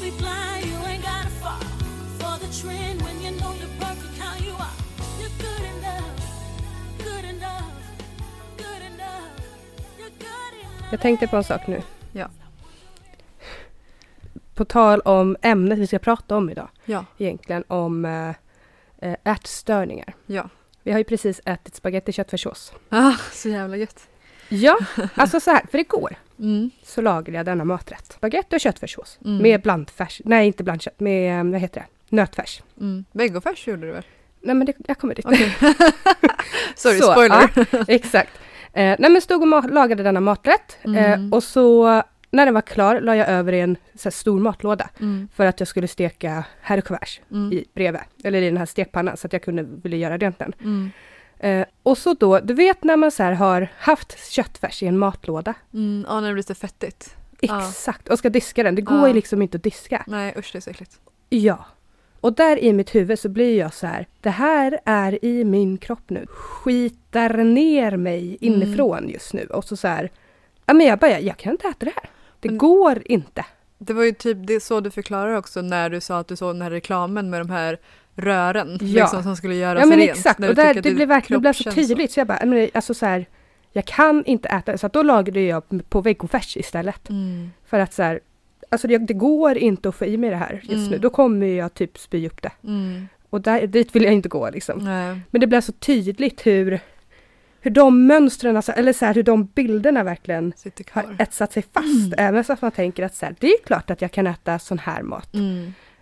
Be blind, you ain't gotta fall for the trend when you know you're perfect how you are. You're good enough, good enough, good enough. You're good enough. Jag tänkte på en sak nu. Ja. På tal om ämnet vi ska prata om idag. Ja. Egentligen om eh, ätstörningar. Ja. Vi har ju precis ätit spagetti köttfärssås. Ah, så jävla gött. Ja, alltså så här, för igår Mm. så lagade jag denna maträtt. Spagetti och köttfärssås. Mm. Med blandfärs. Nej, inte blandkött. Med, eh, vad heter det? Nötfärs. Mm. Vegofärs gjorde du väl? Nej, men det, jag kommer dit. Okej. Sorry, Så, spoiler. Exakt. Eh, nej, men stod och ma- lagade denna maträtt. Mm. Eh, och så när den var klar la jag över i en så här, stor matlåda. Mm. För att jag skulle steka här och kuvert Mm. i bredvid. Eller i den här stekpannan så att jag kunde ville göra rent den. Mm. Eh, och så då, du vet när man så har haft köttfärs i en matlåda. Mm. Ja, när det blir så fettigt. Exakt, och ska diska den. Det går Ja. ju liksom inte att diska. Nej usch det är så äckligt. Ja. Och där i mitt huvud så blir jag så här, det här är i min kropp nu. Skitar ner mig Mm. inifrån just nu. Och så så här, ja men jag bara, jag kan inte äta det här. Det Men- går inte. Det var ju typ det så du förklarade också när du sa att du såg den här reklamen med de här rören Ja. liksom, som skulle göras Ja men rent. exakt, och där, det blev verkligen det blev så tydligt. Så jag bara, men, alltså så här, jag kan inte äta det. Så då lagade jag på vegofärs istället. Mm. För att så här, alltså det, det går inte att få i mig det här just Mm. nu. Då kommer jag typ spy upp det. Mm. Och där, dit vill jag inte gå liksom. Nej. Men det blev så tydligt hur, hur de mönstren, alltså, eller så här, hur de bilderna verkligen har etsat sig fast. Även så att man tänker att så här, det är klart att jag kan äta sån här mat.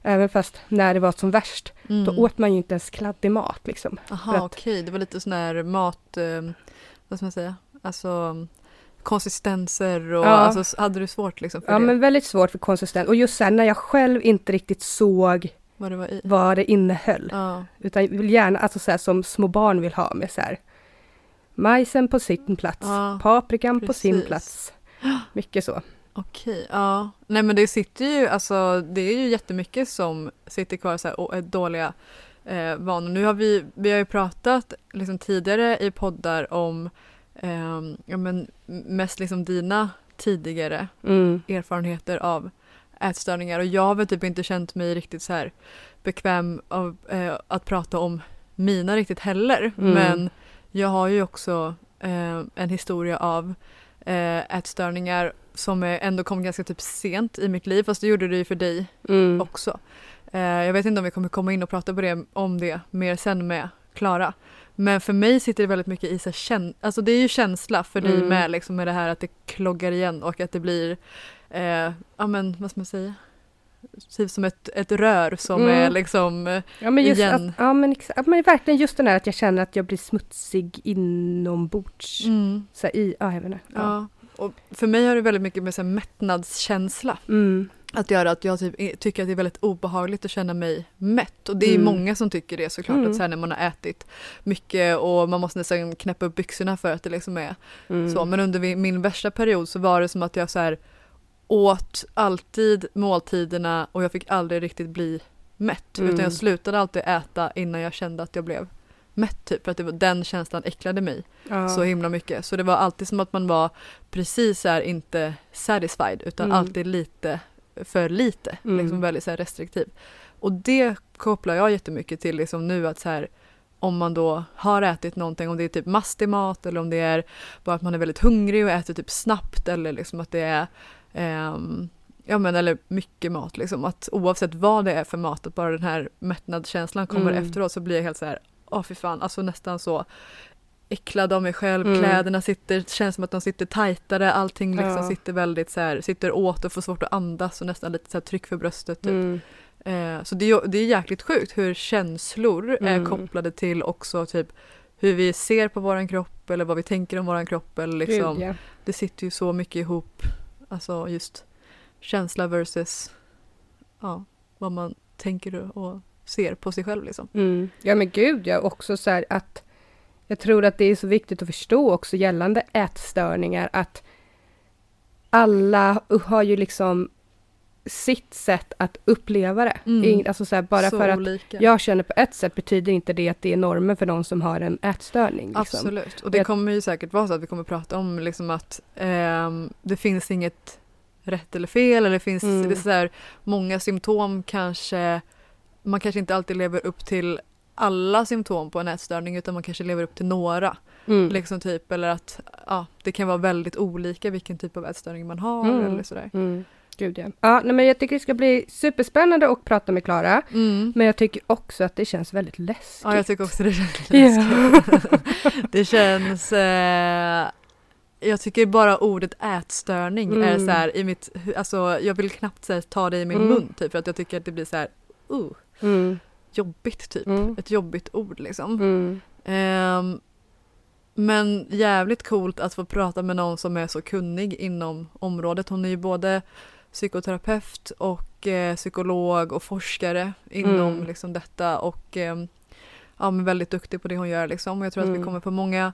Även fast när det var som värst, Mm. då åt man ju inte ens kladdig mat liksom. Aha, att- okej. Det var lite sån här mat... Eh, vad ska man säga? Alltså konsistenser och Ja. alltså, hade du svårt liksom för Ja det? men väldigt svårt för konsistens. Och just sen när jag själv inte riktigt såg Vad det var i? vad det innehöll. Ja. Utan vill gärna, alltså så här, som små barn vill ha med så här majsen på sin plats, Ja, paprikan på sin precis. plats. Mycket så. Okej, ja. Nej men det sitter ju, alltså det är ju jättemycket som sitter kvar så här, och är dåliga eh, vanor. Nu har vi, vi har ju pratat liksom tidigare i poddar om ehm, ja, men mest liksom dina tidigare Mm. erfarenheter av ätstörningar och jag har väl typ inte känt mig riktigt så här bekväm av eh, att prata om mina riktigt heller. Mm. Men jag har ju också eh, en historia av eh, ätstörningar som ändå kom ganska typ sent i mitt liv fast det gjorde det ju för dig Mm. också. Eh, jag vet inte om vi kommer komma in och prata på det, om det mer sen med Klara. Men för mig sitter det väldigt mycket i så här, alltså det är ju känsla för dig Mm. med liksom med det här att det kloggar igen och att det blir, eh, ja men vad ska man säga? Typ som ett, ett rör som Mm. är liksom, Ja men just igen. att, ja men exakt, men verkligen just den här att jag känner att jag blir smutsig inombords. mm, Så här, i, ja jag vet inte. Ja. ja. Och för mig har det väldigt mycket med så här, mättnadskänsla Mm. att göra att jag typ i- tycker att det är väldigt obehagligt att känna mig mätt. Och det är Mm. många som tycker det såklart, Mm. att så här när man har ätit mycket och man måste nästan knäppa upp byxorna för att det liksom är Mm. så. Men under min värsta period så var det som att jag så här åt alltid måltiderna och jag fick aldrig riktigt bli mätt. Mm. Utan jag slutade alltid äta innan jag kände att jag blev mätt typ. För att det var, den känslan äcklade mig ja. så himla mycket. Så det var alltid som att man var precis här inte satisfied utan Mm. alltid lite för lite. Mm. Liksom väldigt så restriktiv. Och det kopplar jag jättemycket till liksom nu att så här om man då har ätit någonting, om det är typ mastig mat eller om det är bara att man är väldigt hungrig och äter typ snabbt eller liksom att det är ehm, Ja men eller mycket mat liksom. Att oavsett vad det är för mat, att bara den här mättnadskänslan kommer Mm. efteråt så blir jag helt så här, åh fy fan, alltså nästan så äcklad av mig själv, Mm. kläderna sitter, känns som att de sitter tajtare, allting liksom Ja. sitter väldigt så här, sitter åt och får svårt att andas och nästan lite så tryck för bröstet typ. Mm. Eh, så det är, det är jäkligt sjukt hur känslor är Mm. kopplade till också typ hur vi ser på våran kropp eller vad vi tänker om våran kropp eller liksom, Gud, ja. det sitter ju så mycket ihop, alltså just känsla versus ja, vad man tänker och ser på sig själv liksom. Mm. Ja men gud ja, också så att jag tror att det är så viktigt att förstå också gällande ätstörningar att alla har ju liksom sitt sätt att uppleva det. Mm. Alltså så här, bara så för att olika. jag känner på ett sätt betyder inte det att det är normen för någon som har en ätstörning. Liksom. Absolut, och det Jag- kommer ju säkert vara så att vi kommer prata om liksom att ehm, det finns inget rätt eller fel eller finns Mm. det så här, många symptom kanske man kanske inte alltid lever upp till alla symptom på en ätstörning utan man kanske lever upp till några. Mm. Liksom typ, eller att ja, det kan vara väldigt olika vilken typ av ätstörning man har Mm. eller sådär. Mm. Gud ja. ja nej, men jag tycker det ska bli superspännande att prata med Klara. Mm. Men jag tycker också att det känns väldigt läskigt. Ja, jag tycker också det känns lite Ja. läskigt. Det känns... Eh, jag tycker bara ordet ätstörning är Mm. så här i mitt... Alltså jag vill knappt här, ta det i min Mm. mun typ för att jag tycker att det blir så här... Uh, Mm. jobbigt typ. Mm. Ett jobbigt ord liksom. Mm. Ehm, men jävligt coolt att få prata med någon som är så kunnig inom området. Hon är ju både psykoterapeut och eh, psykolog och forskare inom Mm. liksom, detta och ehm, ja, men väldigt duktig på det hon gör. Liksom. Och jag tror att vi Mm. kommer få många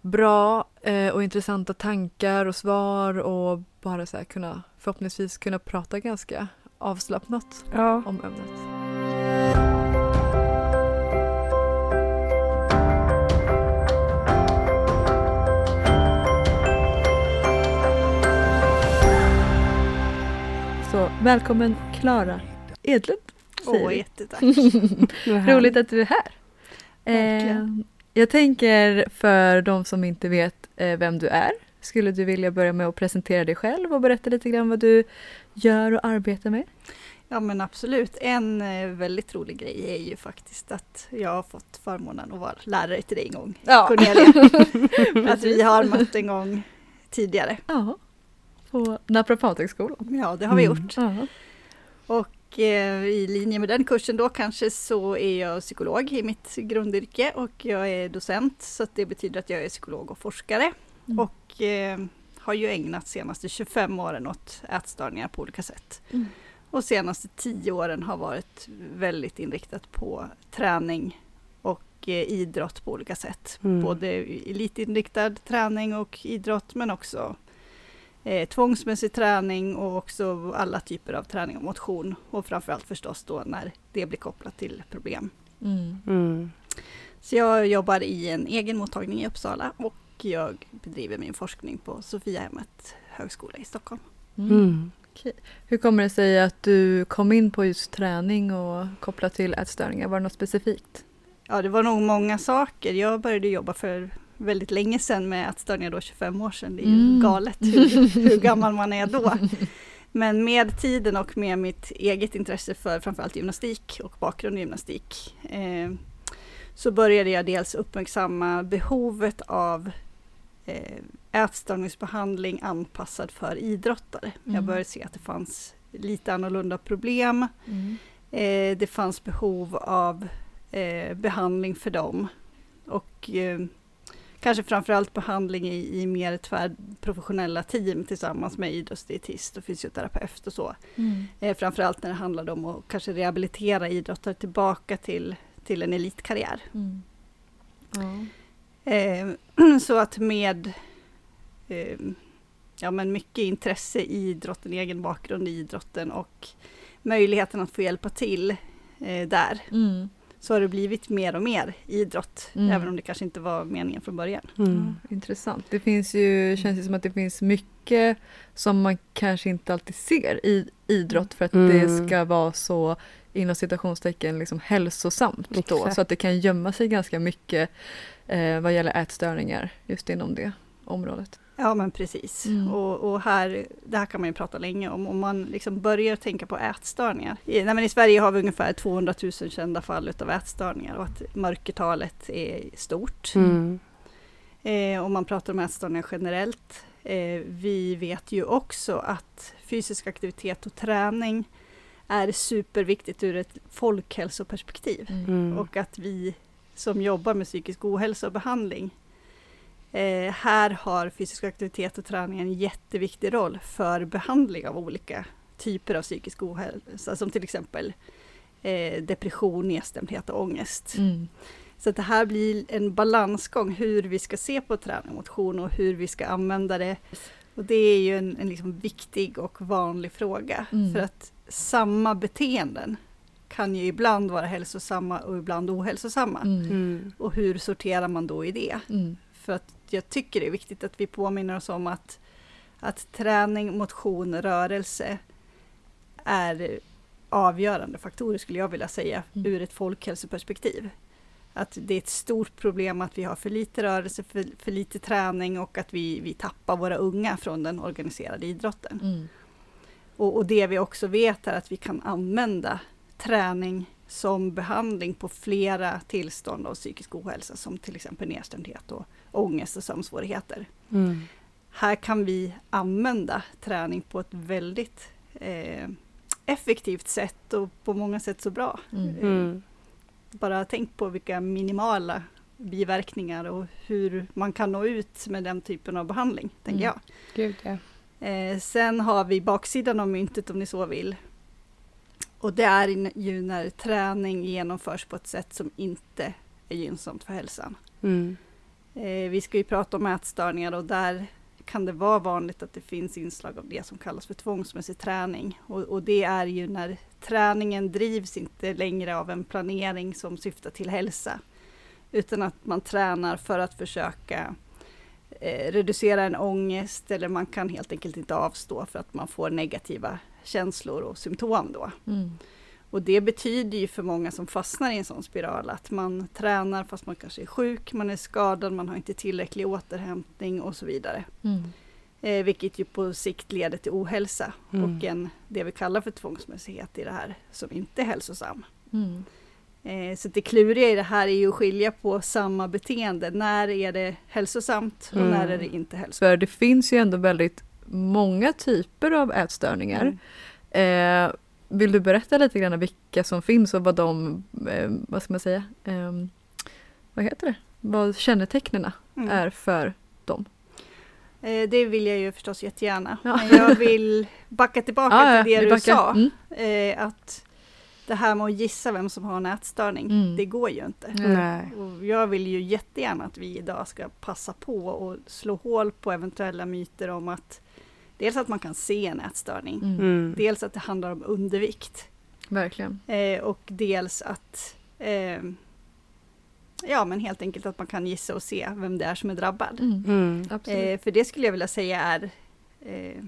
bra eh, och intressanta tankar och svar och bara så här kunna förhoppningsvis kunna prata ganska avslappnat Ja. om ämnet. Välkommen Klara Edlund. Åh, jättetack. Roligt att du är här. Verkligen. Eh, jag tänker för de som inte vet eh, vem du är, skulle du vilja börja med att presentera dig själv och berätta lite grann vad du gör och arbetar med? Ja men absolut. En eh, väldigt rolig grej är ju faktiskt att jag har fått förmånen att vara lärare till dig en gång, Ja. Cornelia. att vi har mött en gång tidigare. Ja, på Naprapathögskolan. Ja, det har vi Mm. gjort. Ja. Och eh, i linje med den kursen då kanske så är jag psykolog i mitt grundyrke och jag är docent så att det betyder att jag är psykolog och forskare. Mm. Och eh, har ju ägnat senaste 25 åren åt ätstörningar på olika sätt. Mm. Och senaste 10 åren har varit väldigt inriktat på träning och eh, idrott på olika sätt. Mm. Både elitinriktad träning och idrott men också eh, tvångsmässig träning och också alla typer av träning och motion. Och framförallt förstås då när det blir kopplat till problem. Mm. Mm. Så jag jobbar i en egen mottagning i Uppsala och jag bedriver min forskning på Sofiahemmet högskola i Stockholm. Mm. Mm. Hur kommer det sig att du kom in på just träning och kopplat till ätstörningar? Var det något specifikt? Ja, det var nog många saker. Jag började jobba för väldigt länge sedan med ätstörningar då, 25 år sedan. Det är ju Mm. galet hur, hur gammal man är då. Men med tiden och med mitt eget intresse för framförallt gymnastik och bakgrund i gymnastik eh, så började jag dels uppmärksamma behovet av eh, ätstörningsbehandling anpassad för idrottare. Jag Mm. började se att det fanns lite annorlunda problem. Mm. Eh, det fanns behov av eh, behandling för dem. Och eh, kanske framförallt behandling i, i mer tvärprofessionella team tillsammans med idrottsdietist och fysioterapeut och så. Mm. Eh, framförallt när det handlade om att kanske rehabilitera idrottare tillbaka till, till en elitkarriär. Mm. Ja. Eh, så att med eh, ja, men mycket intresse i idrotten, egen bakgrund i idrotten och möjligheten att få hjälpa till eh, där Mm. Så har det blivit mer och mer idrott, Mm. även om det kanske inte var meningen från början. Mm. Intressant. Det finns ju, känns ju som att det finns mycket som man kanske inte alltid ser i idrott för att Mm. det ska vara så inom citationstecken liksom hälsosamt då. Så att det kan gömma sig ganska mycket eh, vad gäller ätstörningar just inom det området. Ja men precis. Mm. Och, och här, det här kan man ju prata länge om. Om man liksom börjar tänka på ätstörningar. I, nej, men I Sverige har vi ungefär 200 000 kända fall av ätstörningar och att mörkertalet är stort. Mm. Eh, om man pratar om ätstörningar generellt. Eh, vi vet ju också att fysisk aktivitet och träning är superviktigt ur ett folkhälsoperspektiv. Mm. Och att vi som jobbar med psykisk ohälsa och behandling eh, här har fysisk aktivitet och träning en jätteviktig roll för behandling av olika typer av psykisk ohälsa som till exempel eh, depression, nedstämdhet och ångest. Mm. Så att det här blir en balansgång hur vi ska se på träning och motion och hur vi ska använda det. Och det är ju en, en liksom viktig och vanlig fråga. Mm. För att samma beteenden kan ju ibland vara hälsosamma och ibland ohälsosamma. Mm. Mm. Och hur sorterar man då i det? För att jag tycker det är viktigt att vi påminner oss om att att träning, motion, rörelse är avgörande faktorer skulle jag vilja säga Mm. ur ett folkhälsoperspektiv. Att det är ett stort problem att vi har för lite rörelse, för, för lite träning och att vi, vi tappar våra unga från den organiserade idrotten. Mm. Och, och det vi också vet är att vi kan använda träning som behandling på flera tillstånd av psykisk ohälsa som till exempel nedstämdhet och ångest och sömnsvårigheter. Mm. Här kan vi använda träning på ett väldigt eh, effektivt sätt och på många sätt så bra. Mm. Mm. Bara tänk på vilka minimala biverkningar och hur man kan nå ut med den typen av behandling, tänker Mm. jag. Gud ja. Eh, sen har vi baksidan av myntet om ni så vill. Och det är ju när träning genomförs på ett sätt som inte är gynnsamt för hälsan. Mm. Eh, vi ska ju prata om ätstörningar och där kan det vara vanligt att det finns inslag av det som kallas för tvångsmässig träning. Och, och det är ju när träningen drivs inte längre av en planering som syftar till hälsa. Utan att man tränar för att försöka eh, reducera en ångest eller man kan helt enkelt inte avstå för att man får negativa känslor och symptom då. Mm. Och det betyder ju för många som fastnar i en sån spiral att man tränar fast man kanske är sjuk, man är skadad, man har inte tillräcklig återhämtning och så vidare. Mm. Eh, vilket ju på sikt leder till ohälsa Mm. och en, det vi kallar för tvångsmässighet i det här som inte är hälsosam. Mm. Eh, så det kluriga i det här är ju att skilja på samma beteende. När är det hälsosamt och Mm. när är det inte hälsosamt? För det finns ju ändå väldigt många typer av ätstörningar. Mm. Eh, vill du berätta lite grann vilka som finns och vad de, eh, vad ska man säga, eh, vad heter det, vad kännetecknena Mm. är för dem? Eh, det vill jag ju förstås jättegärna. Ja. Men jag vill backa tillbaka ja, till det du backar. sa. Mm. Eh, att det här med att gissa vem som har en ätstörning, Mm. det går ju inte. Nej. Och jag vill ju jättegärna att vi idag ska passa på och slå hål på eventuella myter om att dels att man kan se en ätstörning, Mm. Mm. dels att det handlar om undervikt Verkligen. eh, och dels att eh, ja men helt enkelt att man kan gissa och se vem det är som är drabbad. Mm. Mm. Eh, för det skulle jag vilja säga är eh,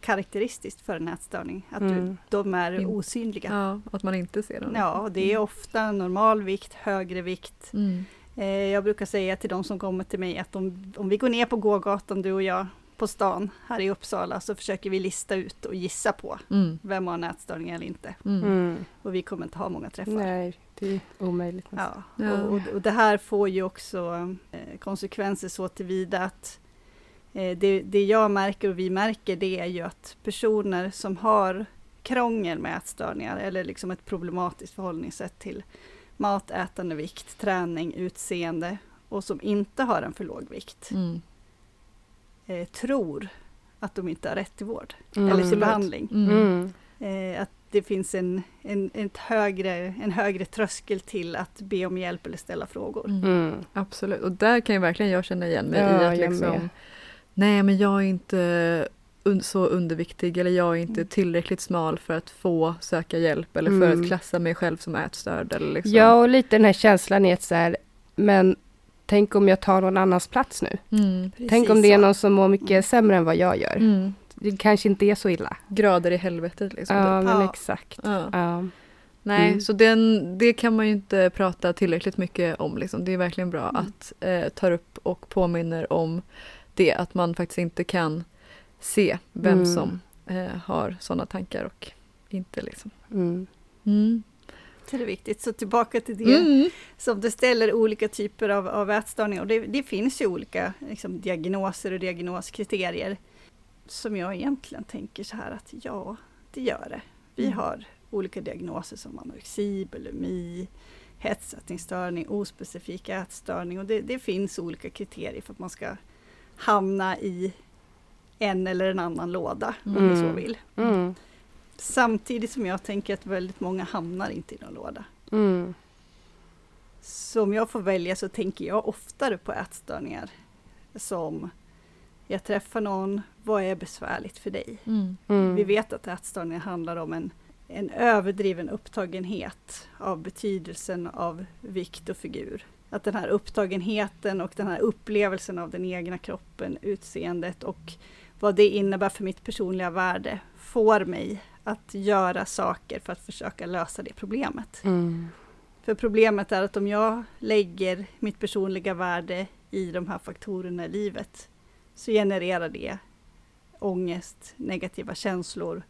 karaktäristiskt för en ätstörning, att du, Mm. de är In- osynliga. ja, att man inte ser dem. Ja, det är ofta normal vikt, högre vikt. Mm. Eh, jag brukar säga till de som kommer till mig att om, om vi går ner på gågatan, du och jag, på stan här i Uppsala, så försöker vi lista ut och gissa på Mm. vem har en ätstörning eller inte. Mm. Mm. Och vi kommer inte ha många träffar. Nej, det är omöjligt. Ja, Ja. Och, och, och det här får ju också eh, konsekvenser så tillvida att eh, det, det jag märker och vi märker det är ju att personer som har krångel med ätstörningar eller liksom ett problematiskt förhållningssätt till mat, ätande, vikt, träning, utseende och som inte har en för låg vikt Mm. Eh, tror att de inte har rätt till vård Mm. eller till behandling. Mm. Mm. Eh, att det finns en, en, ett högre, en högre tröskel till att be om hjälp eller ställa frågor. Mm. Mm. Absolut, och där kan ju verkligen jag känna igen mig Ja, i att jag liksom med. Nej men jag är inte un- så underviktig eller jag är inte Mm. tillräckligt smal för att få söka hjälp eller för att klassa mig själv som ätstörd. Eller liksom. Ja, och lite den här känslan i att så här, men tänk om jag tar någon annans plats nu. Mm. Tänk om det är någon som mår mycket Mm. sämre än vad jag gör. Mm. Det kanske inte är så illa. Grader i helvetet liksom. Ja, men Ja. exakt. Ja. Ja. Nej, Mm. så den, det kan man ju inte prata tillräckligt mycket om. Liksom. Det är verkligen bra Mm. att eh, ta upp och påminner om det. Att man faktiskt inte kan se vem Mm. som eh, har sådana tankar och inte liksom. Mm. Mm. Det är viktigt. Så tillbaka till det Mm. som du ställer olika typer av, av ätstörningar. Och det, det finns ju olika liksom, diagnoser och diagnoskriterier. Som jag egentligen tänker så här att ja, det gör det. Vi Mm. har olika diagnoser som anorexi, bulimi, hetsätningsstörning, ospecifik ätstörning. Och det, det finns olika kriterier för att man ska hamna i en eller en annan låda, om ni så Mm. vill. Mm. Samtidigt som jag tänker att väldigt många hamnar inte i någon låda. Mm. Så om jag får välja så tänker jag oftare på ätstörningar som jag träffar någon, vad är besvärligt för dig? Mm. Mm. Vi vet att ätstörningar handlar om en, en överdriven upptagenhet av betydelsen av vikt och figur. Att den här upptagenheten och den här upplevelsen av den egna kroppen, utseendet och vad det innebär för mitt personliga värde får mig att göra saker för att försöka lösa det problemet. Mm. För problemet är att om jag lägger mitt personliga värde i de här faktorerna i livet så genererar det ångest, negativa känslor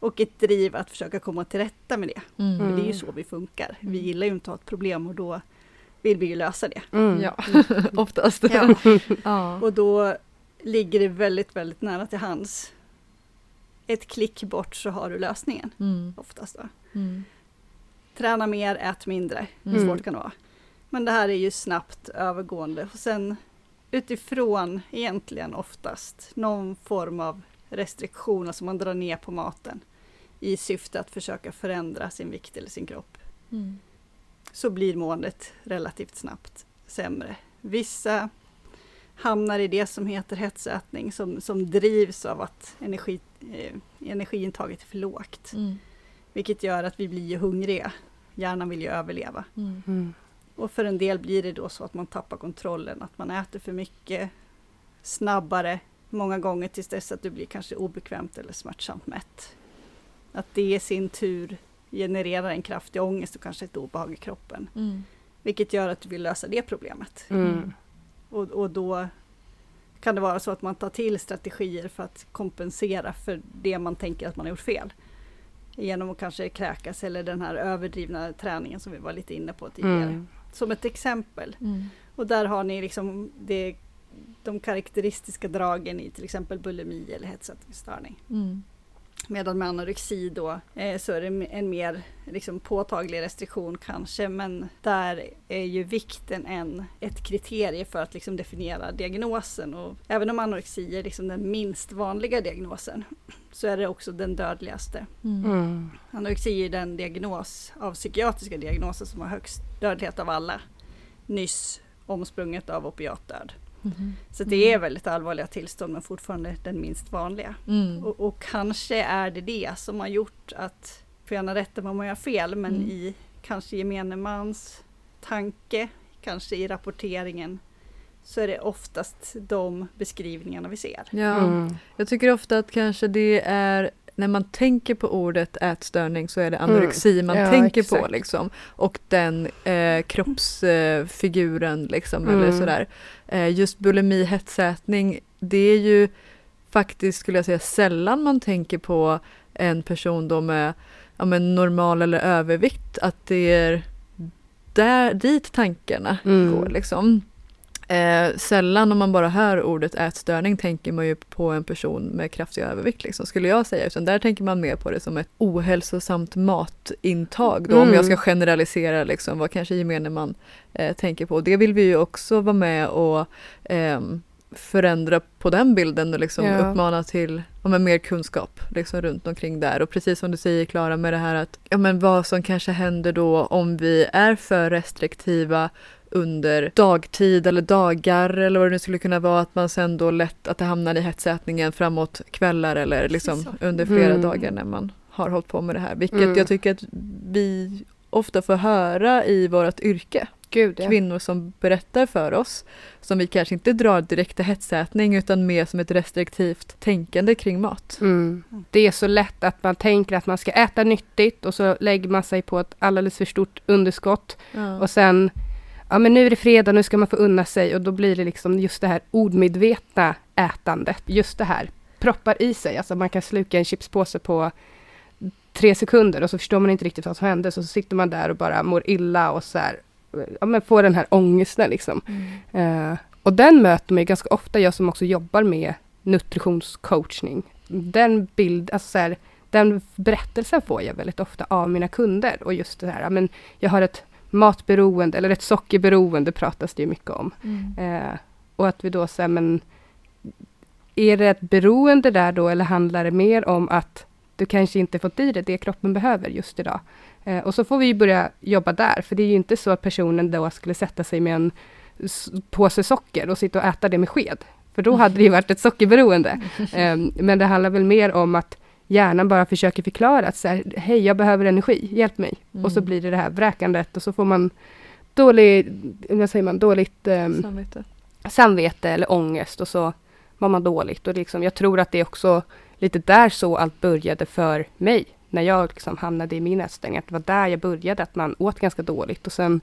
och ett driv att försöka komma till rätta med det. Mm. För det är ju Mm. så vi funkar. Vi gillar ju inte att ha ett problem och då vill vi ju lösa det. Mm. Ja, oftast. Ja. ja. Och då ligger det väldigt, väldigt nära till hands. Ett klick bort så har du lösningen Mm. oftast. Va? Mm. Träna mer, ät mindre. Hur Mm. svårt kan det vara? Men det här är ju snabbt övergående. Och sen utifrån egentligen oftast någon form av restriktion, alltså man drar ner på maten i syfte att försöka förändra sin vikt eller sin kropp. Mm. så blir måendet relativt snabbt sämre. Vissa hamnar i det som heter hetsätning som, som drivs av att energi, eh, energiintaget är för lågt. Mm. Vilket gör att vi blir ju hungriga. Hjärnan vill ju överleva. Mm. Mm. Och för en del blir det då så att man tappar kontrollen, att man äter för mycket snabbare, många gånger tills dess att du blir kanske obekvämt eller smärtsamt mätt. Att det i sin tur genererar en kraftig ångest och kanske ett obehag i kroppen. Mm. Vilket gör att du vill lösa det problemet. Mm. Och, och då kan det vara så att man tar till strategier för att kompensera för det man tänker att man har gjort fel. Genom att kanske kräkas eller den här överdrivna träningen som vi var lite inne på tidigare. Mm. Som ett exempel. Mm. Och där har ni liksom det, de karaktäristiska dragen i till exempel bulimi eller hetsätningsstörning. Mm. Medan med anorexi då eh, så är det en mer liksom, påtaglig restriktion kanske men där är ju vikten en, ett kriterie för att liksom, definiera diagnosen och även om anorexi är liksom den minst vanliga diagnosen så är det också den dödligaste. Mm. Mm. Anorexi är den diagnos av psykiatriska diagnoser som har högst dödlighet av alla. Nyss omsprunget av opiatdöd. Mhm. Så det är väldigt allvarliga tillstånd men fortfarande den minst vanliga. Mm. Och, och kanske är det det som har gjort att, får gärna rätta mig om jag har fel, men Mm. i kanske gemene mans tanke, kanske i rapporteringen, så är det oftast de beskrivningarna vi ser. Ja, Mm. jag tycker ofta att kanske det är när man tänker på ordet ätstörning så är det anorexi man Ja, tänker på exakt. liksom. Och den eh, kroppsfiguren liksom Mm. eller sådär. Eh, just bulimi, hetsätning, det är ju faktiskt skulle jag säga sällan man tänker på en person då med ja, men normal eller övervikt. Att det är där, dit tankarna Mm. går liksom. Eh, sällan om man bara hör ordet ätstörning tänker man ju på en person med kraftig övervikt liksom, skulle jag säga. Utan där tänker man mer på det som ett ohälsosamt matintag. Då, Om Mm. jag ska generalisera liksom, vad kanske gemene man eh, tänker på. Det vill vi ju också vara med och ehm, förändra på den bilden och liksom Ja. uppmana till ja, men mer kunskap liksom, runt omkring där. Och precis som du säger Klara med det här att ja, men vad som kanske händer då om vi är för restriktiva under dagtid eller dagar eller vad det nu skulle kunna vara att man sen då lätt att det hamnar i hetsätningen framåt kvällar eller liksom under flera Mm. dagar när man har hållit på med det här. Vilket Mm. jag tycker att vi ofta får höra i vårt yrke. Gud, ja. Kvinnor som berättar för oss som vi kanske inte drar direkt till hetsätning utan mer som ett restriktivt tänkande kring mat. Mm. Det är så lätt att man tänker att man ska äta nyttigt och så lägger man sig på ett alldeles för stort underskott. Och sen, ja men nu är det fredag, nu ska man få unna sig och då blir det liksom just det här ordmedvetna ätandet. Just det här, proppar i sig, alltså man kan sluka en chipspåse på tre sekunder och så förstår man inte riktigt vad som hände så sitter man där och bara mår illa och så här, ja men får den här ångesten liksom. Mm. Eh, och den möter man ju ganska ofta, jag som också jobbar med nutritionscoachning. Den bild, alltså så här, den berättelsen får jag väldigt ofta av mina kunder. Och just det här, men jag har ett matberoende eller ett sockerberoende pratas det ju mycket om. Mm. Eh, och att vi då säger, men är det ett beroende där då eller handlar det mer om att du kanske inte fått i dig det kroppen behöver just idag? Eh, och så får vi ju börja jobba där, för det är ju inte så att personen då skulle sätta sig med en påse socker och sitta och äta det med sked. För då hade det ju varit ett sockerberoende. Eh, men det handlar väl mer om att hjärnan bara försöker förklara att så här, hej, jag behöver energi, hjälp mig. Och så Mm. blir det det här vräkandet och så får man dålig, vad säger man, dåligt ehm, Samvete. samvete eller ångest och så mår man dåligt. Och liksom, jag tror att det är också lite där så allt började för mig. När jag liksom hamnade i min ätstörning. Att det var där jag började, att man åt ganska dåligt. Och sen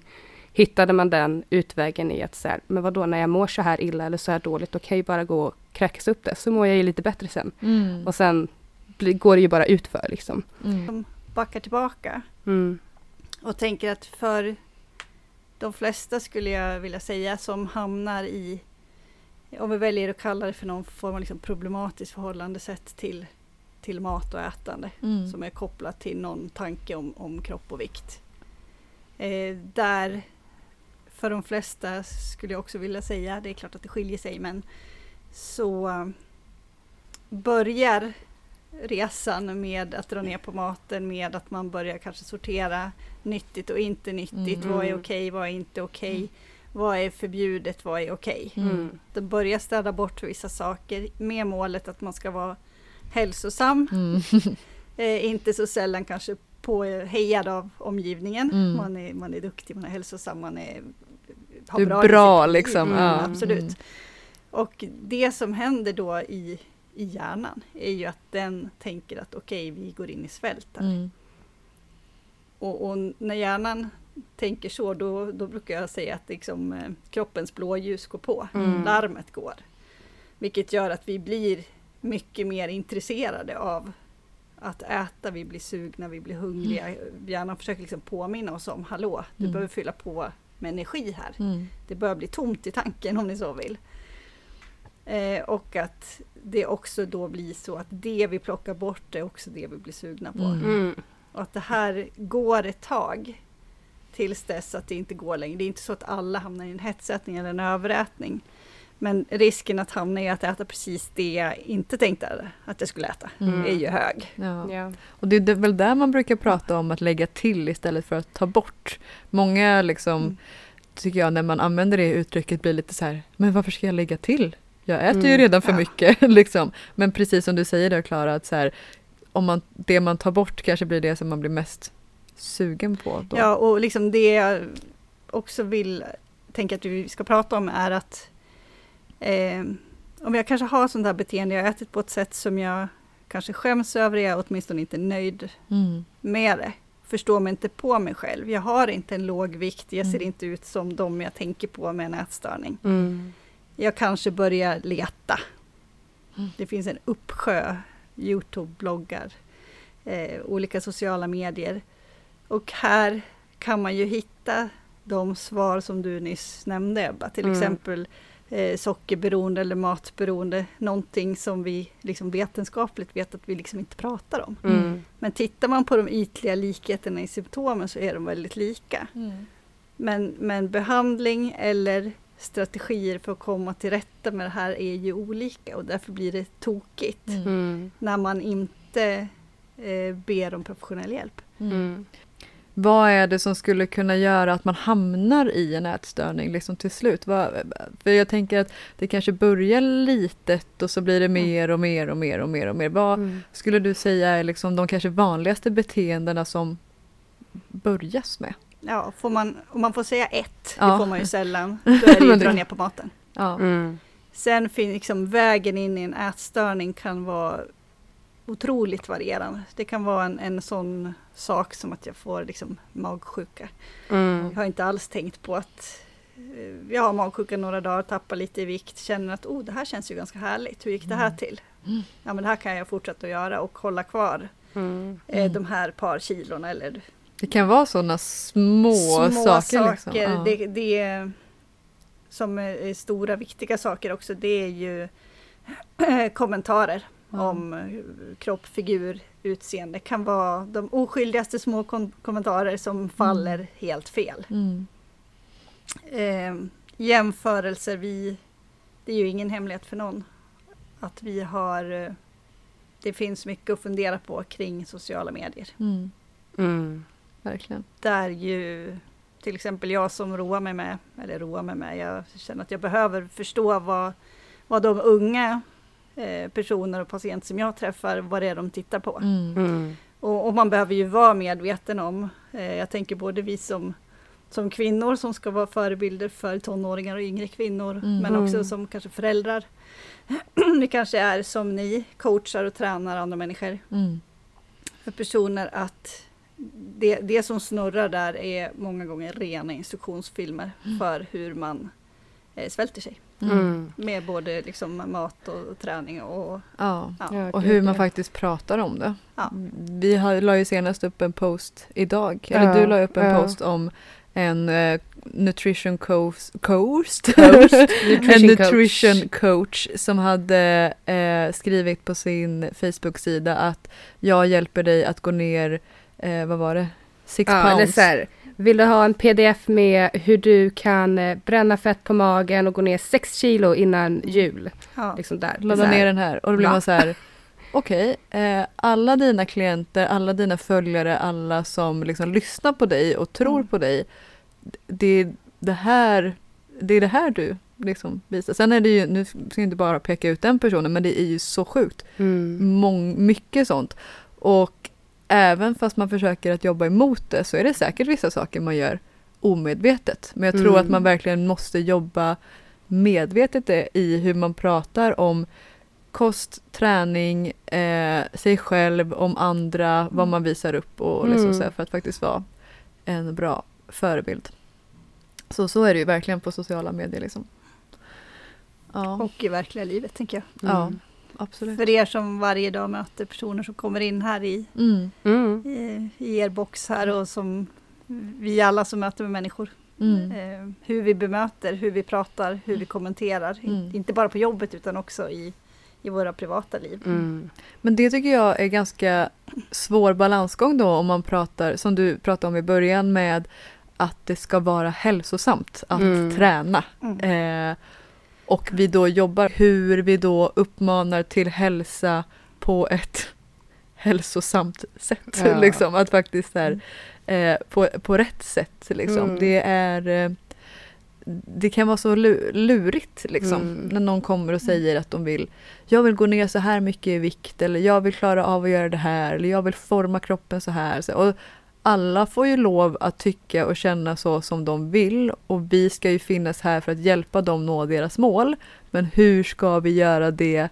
hittade man den utvägen i att så här, men vadå, när jag mår så här illa eller så här dåligt, då kan jag ju bara gå och kräkas upp det, så mår jag ju lite bättre sen. Mm. Och sen går det ju bara utför liksom. Mm. Backar tillbaka Mm. och tänker att för de flesta skulle jag vilja säga som hamnar i, om vi väljer att kalla det för någon form av liksom problematiskt förhållandesätt till, till mat och ätande. Mm. som är kopplat till någon tanke om, om kropp och vikt. Eh, där för de flesta skulle jag också vilja säga, det är klart att det skiljer sig, men så eh, börjar resan med att dra ner på maten, med att man börjar kanske sortera nyttigt och inte nyttigt. Mm. Vad är okej, vad är inte okej? Vad är förbjudet, vad är okej? Mm. De börjar städa bort vissa saker med målet att man ska vara hälsosam. Mm. Eh, inte så sällan kanske påhejad av omgivningen. Mm. Man, är, man är duktig, man är hälsosam, man är, har Du är bra disciplin. liksom. Mm, ja. Absolut. Mm. Och det som händer då i, i hjärnan är ju att den tänker att okej, vi går in i svält här. Mm. Och, och när hjärnan tänker så, då, då brukar jag säga att liksom, eh, kroppens blåljus går på. Mm. Larmet går. Vilket gör att vi blir mycket mer intresserade av att äta, vi blir sugna, vi blir hungriga. Hjärnan försöker liksom påminna oss om, hallå, du Mm. behöver fylla på med energi här. Mm. Det börjar bli tomt i tanken om ni så vill. Eh, och att det också då blir så att det vi plockar bort är också det vi blir sugna på. Mm. Mm. Och att det här går ett tag tills dess att det inte går längre. Det är inte så att alla hamnar i en hetsätning eller en överätning. Men risken att hamna i att äta precis det jag inte tänkte att jag skulle äta Mm. är ju hög. Ja. Ja. Och det är väl där man brukar prata om att lägga till istället för att ta bort. Många liksom, Mm. tycker jag, när man använder det uttrycket blir lite så här, men varför ska jag lägga till? Jag äter ju Mm. redan för Ja. mycket. liksom. Men precis som du säger där Klara, att så här, om man, det man tar bort kanske blir det som man blir mest sugen på. Då. Ja, och liksom det jag också vill tänka att vi ska prata om är att eh, om jag kanske har sånt här beteende, jag har ätit på ett sätt som jag kanske skäms över, jag är åtminstone inte nöjd Mm. med det. Förstår mig inte på mig själv. Jag har inte en låg vikt, jag ser Mm. inte ut som de jag tänker på med en ätstörning. Mm. Jag kanske börjar leta. Mm. Det finns en uppsjö Youtube-bloggar, eh, olika sociala medier. Och här kan man ju hitta de svar som du nyss nämnde Ebba, till Mm. exempel eh, sockerberoende eller matberoende, någonting som vi liksom vetenskapligt vet att vi liksom inte pratar om. Mm. Men tittar man på de ytliga likheterna i symptomen så är de väldigt lika. Mm. Men, men behandling eller strategier för att komma till rätta med det här är ju olika och därför blir det tokigt Mm. Mm. när man inte eh, ber om professionell hjälp. Mm. Vad är det som skulle kunna göra att man hamnar i en ätstörning liksom till slut? För jag tänker att det kanske börjar litet och så blir det mer och mer och mer och mer och mer. Vad Mm. skulle du säga är liksom de kanske vanligaste beteendena som börjas med? Ja, får man, om man får säga ett, Ja. det får man ju sällan, då är det ju att dra ner på maten. Ja. Mm. Sen finns liksom vägen in i en ätstörning kan vara otroligt varierande. Det kan vara en, en sån sak som att jag får liksom magsjuka. Mm. Jag har inte alls tänkt på att eh, jag har magsjuka några dagar, tappar lite i vikt, känner att oh, det här känns ju ganska härligt. Hur gick det här Mm. till? Mm. Ja men det här kan jag fortsätta att göra och hålla kvar Mm. eh, Mm. de här par kilon eller Det kan vara sådana små, saker. Liksom. Ja. Det, det som är stora viktiga saker också det är ju kommentarer Ja. om eh, kropp, figur, utseende. kan vara de oskyldigaste små kom- kommentarer som faller helt fel. Mm. Eh, jämförelser, vi, det är ju ingen hemlighet för någon att vi har eh, det finns mycket att fundera på kring sociala medier. Mm. Verkligen. Där ju till exempel jag som roar mig med, eller roar mig med, jag känner att jag behöver förstå vad, vad de unga eh, personer och patienter som jag träffar, vad det är de tittar på. Mm. Mm. Och, och man behöver ju vara medveten om, eh, jag tänker både vi som, som kvinnor som ska vara förebilder för tonåringar och yngre kvinnor, Mm. men också Mm. som kanske föräldrar. det kanske är som ni, coachar och tränar andra människor. Mm. För personer att det, det som snurrar där är många gånger rena instruktionsfilmer för hur man eh, svälter sig. Mm. Mm. Med både liksom mat och träning och Ja. ja. Och hur man faktiskt pratar om det. Ja. Vi har, la ju senast upp en post idag, eller Ja, du la upp en ja. post om en eh, nutrition coach, coach, Coach, en nutrition coach. som hade eh, skrivit på sin Facebook-sida att jag hjälper dig att gå ner, eh, vad var det, six Ja, eller pounds. så här, vill du ha en pdf med hur du kan eh, bränna fett på magen och gå ner 6 kilo innan jul? Ja. Liksom där. Ladda ner den här och då blir Va? man så här Okej, eh, alla dina klienter, alla dina följare, alla som liksom lyssnar på dig och tror Mm. på dig. Det är det här, det är det här du liksom visar. Sen är det ju, nu ska jag inte bara peka ut den personen, men det är ju så sjukt. Mm. Mång, mycket sånt. Och även fast man försöker att jobba emot det så är det säkert vissa saker man gör omedvetet. Men jag tror Mm. att man verkligen måste jobba medvetet i hur man pratar om kost, träning, eh, sig själv, om andra, vad man visar upp och liksom Mm. så för att faktiskt vara en bra förebild. Så så är det ju verkligen på sociala medier liksom. Ja, Och i verkliga livet tänker jag. ja Mm. Absolut. För er som varje dag möter personer som kommer in här i, Mm, Mm. i, i er box här och som vi alla som möter med människor. mm, Eh, hur vi bemöter, hur vi pratar, hur vi kommenterar. Mm. Inte bara på jobbet utan också i, i våra privata liv. Mm. Men det tycker jag är ganska svår balansgång då om man pratar, som du pratade om i början med att det ska vara hälsosamt att Mm. träna. Mm. Eh, och vi då jobbar hur vi då uppmanar till hälsa på ett hälsosamt sätt. Ja. liksom, att faktiskt där, eh, på, på rätt sätt. Liksom. Mm. Det är eh, det kan vara så lu- lurigt liksom, Mm. när någon kommer och säger att de vill jag vill gå ner så här mycket i vikt eller jag vill klara av att göra det här eller jag vill forma kroppen så här. Så, och alla får ju lov att tycka och känna så som de vill och vi ska ju finnas här för att hjälpa dem nå deras mål. Men hur ska vi göra det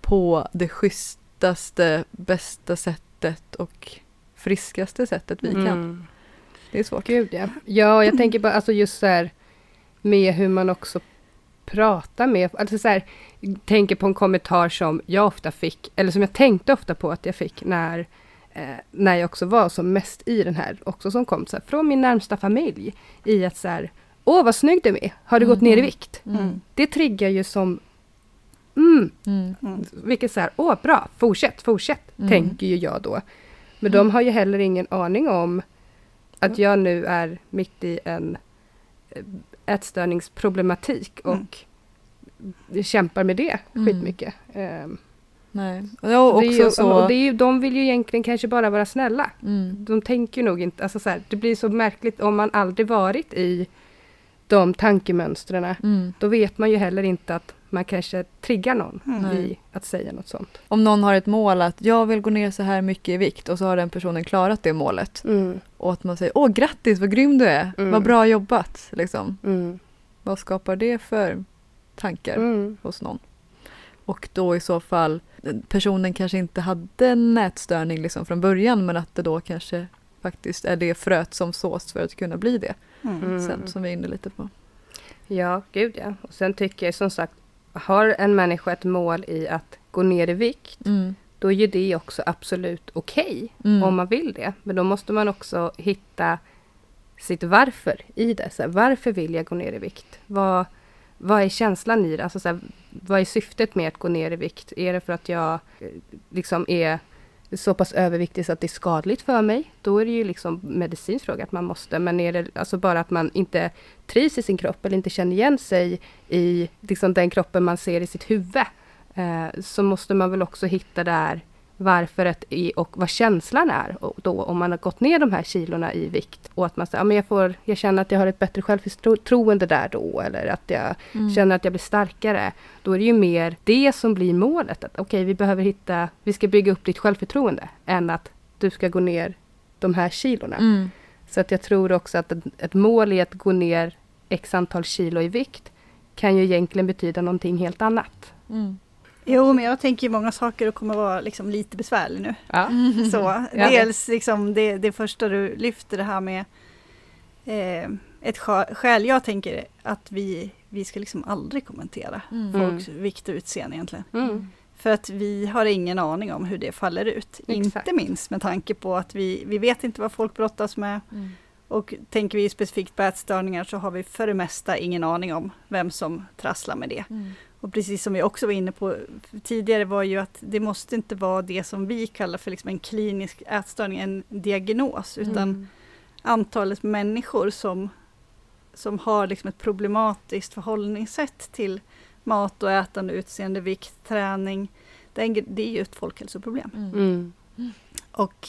på det schysstaste, bästa sättet och friskaste sättet vi kan? Mm. Det är svårt. Gud ja. Ja, jag tänker bara alltså just så här med hur man också pratar med, alltså så här, tänker på en kommentar som jag ofta fick, eller som jag tänkte ofta på att jag fick när, eh, när jag också var som mest i den här, också som kom så här, från min närmsta familj, i att så här, åh vad snygg du är, har du gått ner i Mm. vikt? Mm. Det triggar ju som, mm, Mm. Mm. vilket så här, åh bra, fortsätt, fortsätt, Mm. tänker ju jag då. Men de har ju heller ingen aning om att jag nu är mitt i en eh, ätstörningsproblematik och kämpar med det Mm. skitmycket. Ehm, Nej. Och det det är ju, så... och det är ju, de vill ju egentligen kanske bara vara snälla. Mm. De tänker ju nog inte, alltså så här, det blir så märkligt om man aldrig varit i de tankemönstren. Mm. Då vet man ju heller inte att man kanske triggar någon Mm. i att säga något sånt. Om någon har ett mål att jag vill gå ner så här mycket i vikt och så har den personen klarat det målet. Mm, Och att man säger åh grattis vad grym du är, Mm. vad bra jobbat. Liksom. mm, Vad skapar det för tankar mm, hos någon? Och då i så fall, personen kanske inte hade en nätstörning liksom från början men att det då kanske faktiskt är det fröet som sås för att kunna bli det Mm. mm. sen som vi är inne lite på. Ja, gud ja. Och sen tycker jag som sagt, har en människa ett mål i att gå ner i vikt, Mm. då är ju det också absolut okej Mm. om man vill det. Men då måste man också hitta sitt varför i det. Så här, varför vill jag gå ner i vikt? Vad, vad är känslan i det? Alltså, så här, vad är syftet med att gå ner i vikt? Är det för att jag eh, liksom är så pass överviktig så att det är skadligt för mig? Då är det ju liksom medicinsk fråga att man måste. Men är det alltså bara att man inte trivs i sin kropp eller inte känner igen sig i liksom den kroppen man ser i sitt huvud? Eh, så måste man väl också hitta där varför ett, i- och vad känslan är och då om man har gått ner de här kilorna i vikt och att man säger, ja, men jag, får, jag känner att jag har ett bättre självförtroende där då eller att jag Mm. känner att jag blir starkare. Då är det ju mer det som blir målet. Att okej, vi behöver hitta, vi ska bygga upp ditt självförtroende än att du ska gå ner de här kilorna. Mm. Så att jag tror också att ett, ett mål i att gå ner x antal kilo i vikt kan ju egentligen betyda någonting helt annat. Mm. Jo, men jag tänker många saker kommer vara liksom lite besvärlig nu. Ja. Så, Ja. Dels liksom det, det första du lyfter det här med eh, ett skä- skäl jag tänker att vi, vi ska liksom aldrig kommentera Mm. folks vikt och utseende egentligen. Mm. För att vi har ingen aning om hur det faller ut. Exakt. Inte minst med tanke på att vi, vi vet inte vad folk brottas med. Mm. Och tänker vi specifikt på ätstörningar så har vi för det mesta ingen aning om vem som trasslar med det. Mm. Och precis som vi också var inne på tidigare var ju att det måste inte vara det som vi kallar för liksom en klinisk ätstörning, en diagnos, utan Mm. antalet människor som, som har liksom ett problematiskt förhållningssätt till mat och ätande, utseende, vikt, träning. Det det är ju ett folkhälsoproblem. Mm. Mm. Och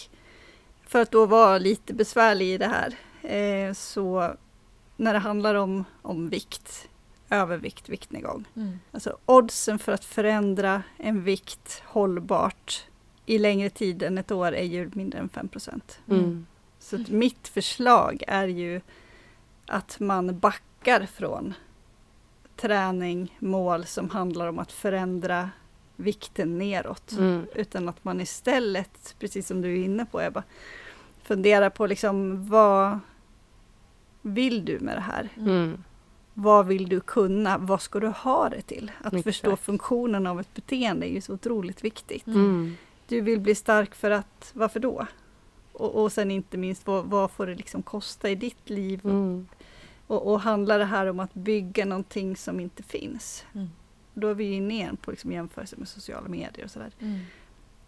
för att då vara lite besvärlig i det här, eh, så när det handlar om, om vikt, övervikt, viktnedgång, Mm. Alltså oddsen för att förändra en vikt hållbart i längre tid än ett år är ju mindre än 5 Mm. Så att mitt förslag är ju att man backar från träning, mål som handlar om att förändra vikten neråt. Mm. Utan att man istället, precis som du är inne på Ebba, funderar på liksom vad vill du med det här? Mm. Vad vill du kunna? Vad ska du ha det till? Att Exakt. förstå funktionen av ett beteende är ju så otroligt viktigt. Mm. Du vill bli stark för att, varför då? Och, och sen inte minst, vad, vad får det liksom kosta i ditt liv? Mm. Och, och handlar det här om att bygga någonting som inte finns? Mm. Då är vi inne igen på liksom jämförelse med sociala medier och sådär. Mm.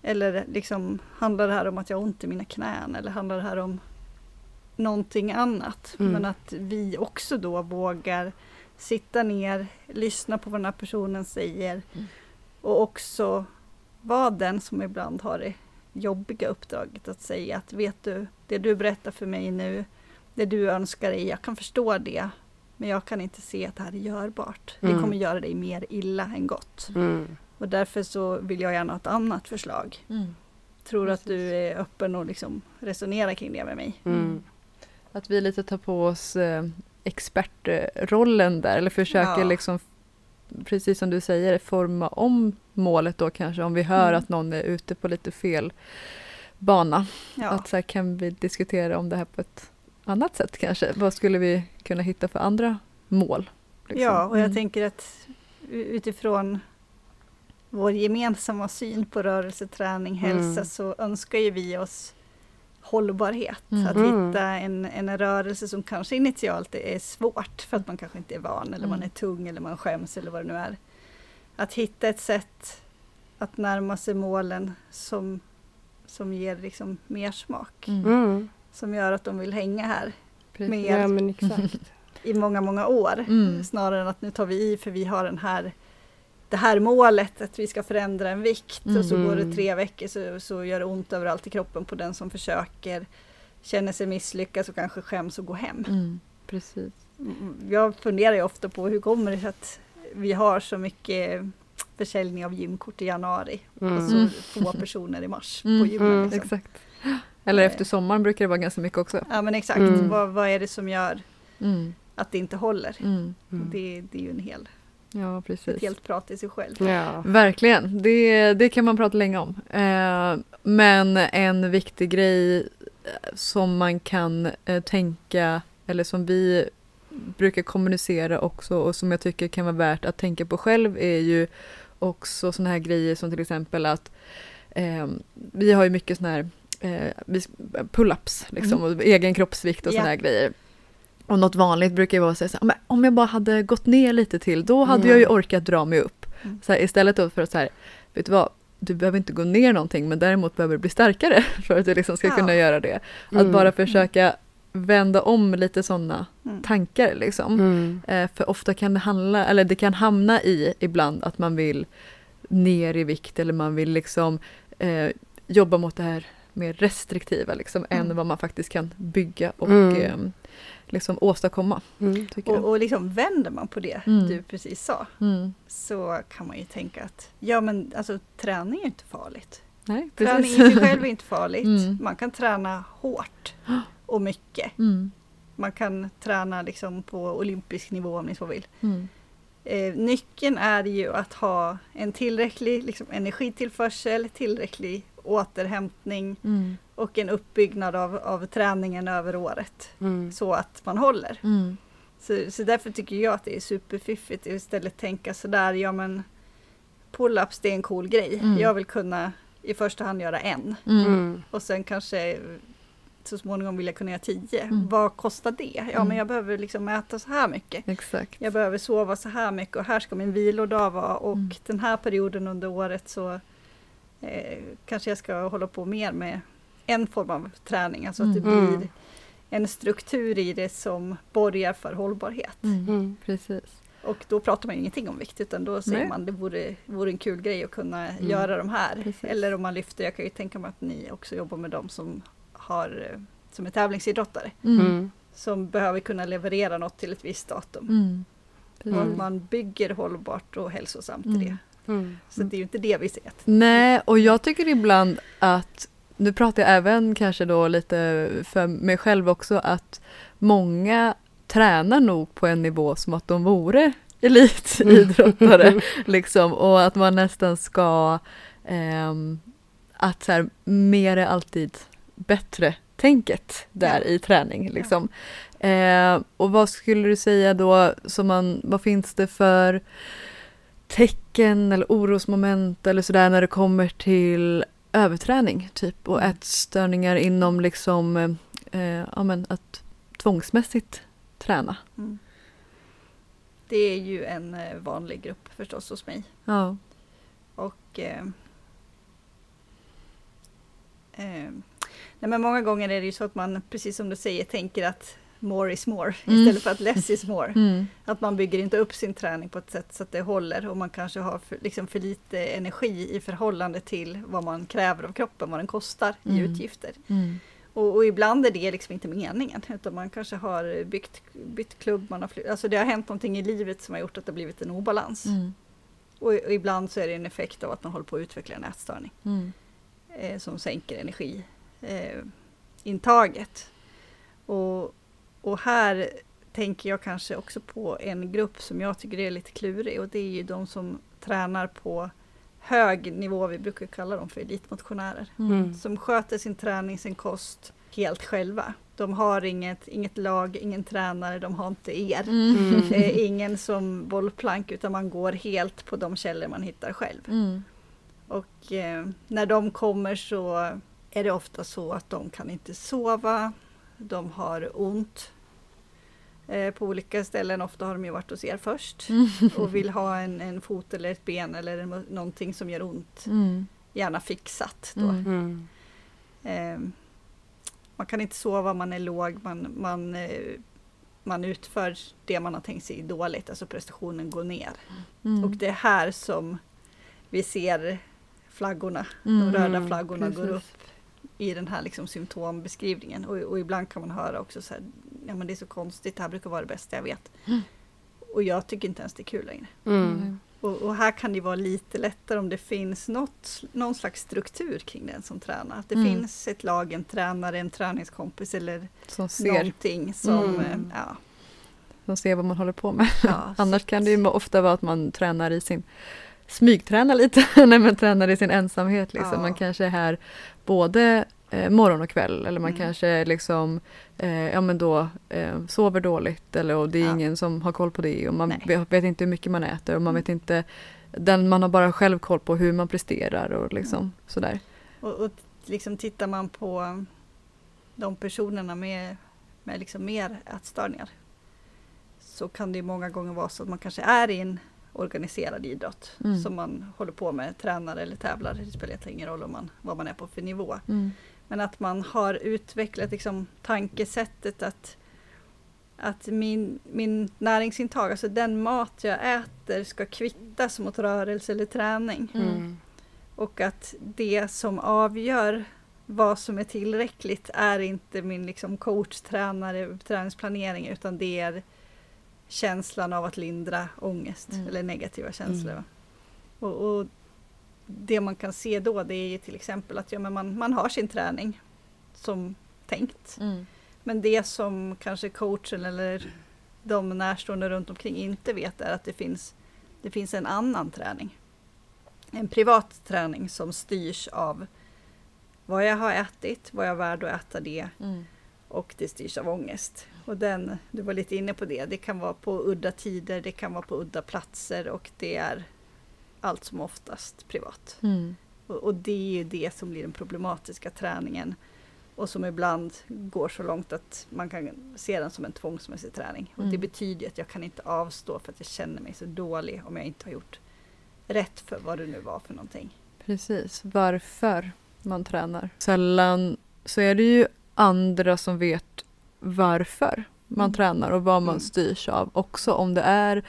Eller liksom, handlar det här om att jag har ont i mina knän? Eller handlar det här om någonting annat? Mm. Men att vi också då vågar sitta ner, lyssna på vad den här personen säger Mm. och också vara den som ibland har det jobbiga uppdraget att säga att vet du, det du berättar för mig nu, det du önskar dig, jag kan förstå det, men jag kan inte se att det här är görbart. Det Mm. kommer göra dig mer illa än gott. Mm. Och därför så vill jag gärna ha ett annat förslag. Mm. Tror att Precis. du är öppen och liksom resonerar kring det med mig. Att vi lite tar på oss eh, expertrollen där eller försöker Ja. liksom precis som du säger forma om målet då kanske om vi hör Mm. att någon är ute på lite fel bana. Ja, Att så här, kan vi diskutera om det här på ett annat sätt kanske? Vad skulle vi kunna hitta för andra mål? liksom? ja och jag Mm. tänker att utifrån vår gemensamma syn på rörelse, träning, hälsa Mm. så önskar ju vi oss hållbarhet. Mm. Att Mm. hitta en, en rörelse som kanske initialt är svårt för att man kanske inte är van eller man Mm. är tung eller man skäms eller vad det nu är. Att hitta ett sätt att närma sig målen som, som ger liksom mer smak. Mm. Mm. Som gör att de vill hänga här Precis. med- Ja men exakt. i många, många år. Mm. Snarare än att nu tar vi i för vi har den här, det här målet att vi ska förändra en vikt och så Mm. går det tre veckor så, så gör det ont överallt i kroppen på den som försöker, känner sig misslyckas och kanske skäms och går hem. Mm. Precis. Mm, Jag funderar ju ofta på hur kommer det sig att vi har så mycket försäljning av gymkort i januari och så Mm. få personer i mars Mm. på. Mm. Liksom. Exakt. Eller Eh. efter sommaren brukar det vara ganska mycket också. Ja men exakt, Mm. vad, vad är det som gör Mm. att det inte håller? Mm. Mm. Det, det är ju en hel, Ja, ett precis. helt prat i sig själv. Ja. Verkligen, det, det kan man prata länge om. Eh, men en viktig grej eh, som man kan eh, tänka, eller som vi brukar kommunicera också och som jag tycker kan vara värt att tänka på själv är ju också sådana här grejer som till exempel att eh, vi har ju mycket sådana här eh, pull-ups liksom, och egen kroppsvikt och sådana här grejer. Och något vanligt brukar ju vara att säga så här, "Men om jag bara hade gått ner lite till, då hade Ja. jag ju orkat dra mig upp. Mm. Så här, istället då för att så här, vet du vad, du behöver inte gå ner någonting men däremot behöver du bli starkare för att du liksom ska Ja. kunna göra det. Att Mm. bara försöka vända om lite sådana Mm. tankar liksom. Mm. Eh, för ofta kan det handla, eller det kan hamna i ibland att man vill ner i vikt eller man vill liksom eh, jobba mot det här mer restriktiva liksom, än Mm. vad man faktiskt kan bygga och Mm. eh, liksom åstadkomma. Mm. Och, och liksom vänder man på det Mm. du precis sa Mm. så kan man ju tänka att ja men alltså träning är inte farligt. Nej, Träning i sig själv är inte farligt. Mm. Man kan träna hårt och mycket. Mm. Man kan träna liksom på olympisk nivå om ni så vill. Mm. Eh, nyckeln är ju att ha en tillräcklig liksom, energitillförsel, tillräcklig återhämtning Mm. och en uppbyggnad av, av träningen över året Mm. så att man håller. Mm. Så, så därför tycker jag att det är superfiffigt att istället tänka sådär, ja men pull-ups det är en cool grej. Mm. Jag vill kunna i första hand göra en Mm. Mm. och sen kanske så småningom vill jag kunna göra tio. Mm. Vad kostar det? Ja Mm. men jag behöver liksom äta så här mycket. Exakt. Jag behöver sova så här mycket och här ska min vilodag vara och Mm. den här perioden under året så eh, kanske jag ska hålla på mer med en form av träning. Alltså att det Mm. blir en struktur i det som borgar för hållbarhet. Mm. Mm. Precis. Och då pratar man ingenting om vikt utan då säger Nej. man det vore, vore en kul grej att kunna Mm. göra de här. Precis. Eller om man lyfter, jag kan ju tänka mig att ni också jobbar med dem som har eh, som är tävlingsidrottare. Mm. Mm. Som behöver kunna leverera något till ett visst datum. Mm. Och man bygger hållbart och hälsosamt i Mm. det. Mm. Så det är ju inte det vi ser. Nej, och jag tycker ibland att, nu pratar jag även kanske då lite för mig själv också, att många tränar nog på en nivå som att de vore elitidrottare. liksom, och att man nästan ska, ehm, att så här, mer är alltid bättre tänket där Ja. i träning. Liksom. Eh, och vad skulle du säga då, som man, vad finns det för tecken eller orosmoment eller sådär när det kommer till överträning typ och Mm. ätstörningar inom liksom, eh, ja men att tvångsmässigt träna. Mm. Det är ju en eh, vanlig grupp förstås hos mig. Ja. Och eh, eh, nej men många gånger är det ju så att man, precis som du säger, tänker att more is more Mm. istället för att less is more. Mm. Att man bygger inte upp sin träning på ett sätt så att det håller och man kanske har för, liksom för lite energi i förhållande till vad man kräver av kroppen, vad den kostar i Mm. utgifter. Mm. Och, och ibland är det liksom inte meningen utan man kanske har byggt, bytt klubb, man har flytt, alltså det har hänt någonting i livet som har gjort att det blivit en obalans. Mm. Och, och ibland så är det en effekt av att man håller på att utveckla en ätstörning Mm. eh, som sänker energiintaget. Eh, intaget. och, och här tänker jag kanske också på en grupp som jag tycker är lite klurig och det är ju de som tränar på hög nivå, vi brukar kalla dem för elitmotionärer. Mm. Som sköter sin träning, sin kost helt själva. De har inget, inget lag, ingen tränare, de har inte er. Mm. Eh, ingen som bollplank utan man går helt på de källor man hittar själv. Mm. Och eh, när de kommer så är det ofta så att de kan inte sova, de har ont eh, på olika ställen. Ofta har de ju varit hos er först Mm. och vill ha en, en fot eller ett ben eller en, någonting som gör ont. Mm. Gärna fixat då. Eh, man kan inte sova, man är låg, man, man, eh, man utför det man har tänkt sig dåligt, alltså prestationen går ner. Mm. Och det är här som vi ser flaggorna, Mm. de röda flaggorna går Precis. upp i den här liksom symptombeskrivningen. Och, och ibland kan man höra också så här, ja men det är så konstigt, det här brukar vara det bästa jag vet. Mm. Och jag tycker inte ens det är kul längre. Mm. Och, och här kan det vara lite lättare om det finns något, någon slags struktur kring den som tränar. Att det Mm. finns ett lag, en tränare, en träningskompis eller Som ser, någonting som... Mm. eh, Ja, som ser vad man håller på med. ja, Annars kan det ju ofta vara att man tränar i sin smygtränar lite när man tränar i sin ensamhet. Liksom. Ja. Man kanske är här både eh, morgon och kväll eller man Mm. kanske liksom eh, ja, men då, eh, sover dåligt eller och det är Ja. ingen som har koll på det och man vet, vet inte hur mycket man äter och man Mm. vet inte den, man har bara själv koll på hur man presterar och liksom sådär. Och, och liksom tittar man på de personerna med, med liksom mer ätstörningar så kan det många gånger vara så att man kanske är i en organiserad idrott Mm. som man håller på med, tränar eller tävlar. Det spelar egentligen ingen roll om man, vad man är på för nivå. Mm. Men att man har utvecklat liksom tankesättet att, att min, min näringsintag, alltså den mat jag äter ska kvittas mot rörelse eller träning. Mm. Och att det som avgör vad som är tillräckligt är inte min liksom coach, tränare, träningsplanering utan det är känslan av att lindra ångest Mm. eller negativa känslor. Mm. Och, och Det man kan se då det är till exempel att ja, men man, man har sin träning som tänkt. Mm. Men det som kanske coachen eller de närstående runt omkring inte vet är att det finns, det finns en annan träning. En privat träning som styrs av vad jag har ätit, vad jag är värd att äta det Mm. och det styrs av ångest. Och den, du var lite inne på det, det kan vara på udda tider, det kan vara på udda platser och det är allt som oftast privat. Mm. Och, och det är ju det som blir den problematiska träningen och som ibland går så långt att man kan se den som en tvångsmässig träning. Och det Mm. betyder att jag kan inte avstå för att jag känner mig så dålig om jag inte har gjort rätt för vad det nu var för någonting. Precis, varför man tränar. Sällan så är det ju andra som vet varför man Mm. tränar och vad man Mm. styrs av också. Om det är